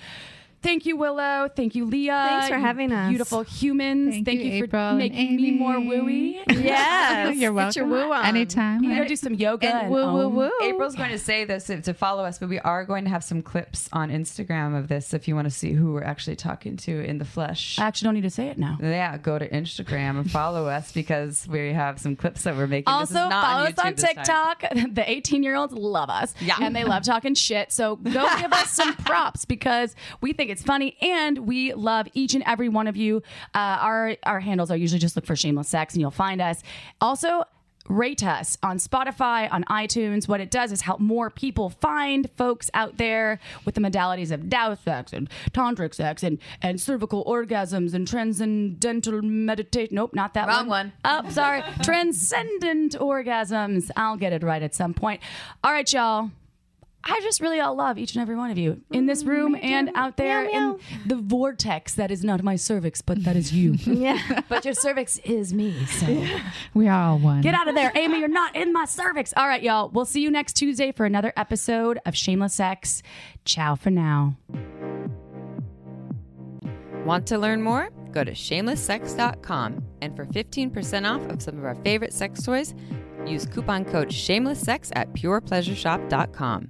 Speaker 3: Thank you, Willow. Thank you, Leah.
Speaker 6: Thanks for
Speaker 3: You
Speaker 6: having us.
Speaker 3: Beautiful humans.
Speaker 5: Thank
Speaker 3: Thank,
Speaker 5: you,
Speaker 3: you,
Speaker 5: April
Speaker 3: for
Speaker 5: and
Speaker 3: making me more
Speaker 5: Amy.
Speaker 3: wooey. [laughs]
Speaker 6: Yes.
Speaker 5: You're
Speaker 6: Get your
Speaker 5: welcome.
Speaker 6: woo on.
Speaker 5: Anytime.
Speaker 3: You go do some yoga
Speaker 1: And
Speaker 3: and,
Speaker 6: Woo, woo,
Speaker 3: om.
Speaker 6: woo.
Speaker 1: April's going to say this to to follow us, but we are going to have some clips on Instagram of this if you want to see who we're actually talking to in the flesh.
Speaker 3: I actually don't need to say it now.
Speaker 1: yeah, go to Instagram and follow us because we have some clips that we're making. This is
Speaker 3: Also,
Speaker 1: not
Speaker 3: follow
Speaker 1: on
Speaker 3: us on
Speaker 1: YouTube time.
Speaker 3: TikTok. [laughs] The 18 year olds love us.
Speaker 1: Yeah.
Speaker 3: And they love talking shit. So go [laughs] give us some props because we think it's funny and we love each and every one of you. Uh, our, our handles are usually just look for Shameless Sex and you'll find us. Also, rate us on Spotify, on iTunes. What it does is help more people find folks out there with the modalities of Tao sex and tantric sex and, and cervical orgasms and transcendental meditation. Nope, not that
Speaker 1: Wrong
Speaker 3: one.
Speaker 1: one.
Speaker 3: Oh, sorry. [laughs] Transcendent orgasms. I'll get it right at some point. All right, y'all. I just really all love each and every one of you in this mm, room and out there
Speaker 6: Meow,
Speaker 3: in the vortex that is not my cervix, but that is you. [laughs]
Speaker 6: Yeah. [laughs]
Speaker 3: but your cervix is me. So [laughs]
Speaker 5: We are all one.
Speaker 3: get out of there, Amy. You're not in my cervix. All right, y'all. We'll see you next Tuesday for another episode of Shameless Sex. Ciao for now.
Speaker 7: Want to learn more? Go to shamelesssex.com and for 15% off of some of our favorite sex toys, use coupon code shamelesssex at purepleasureshop.com.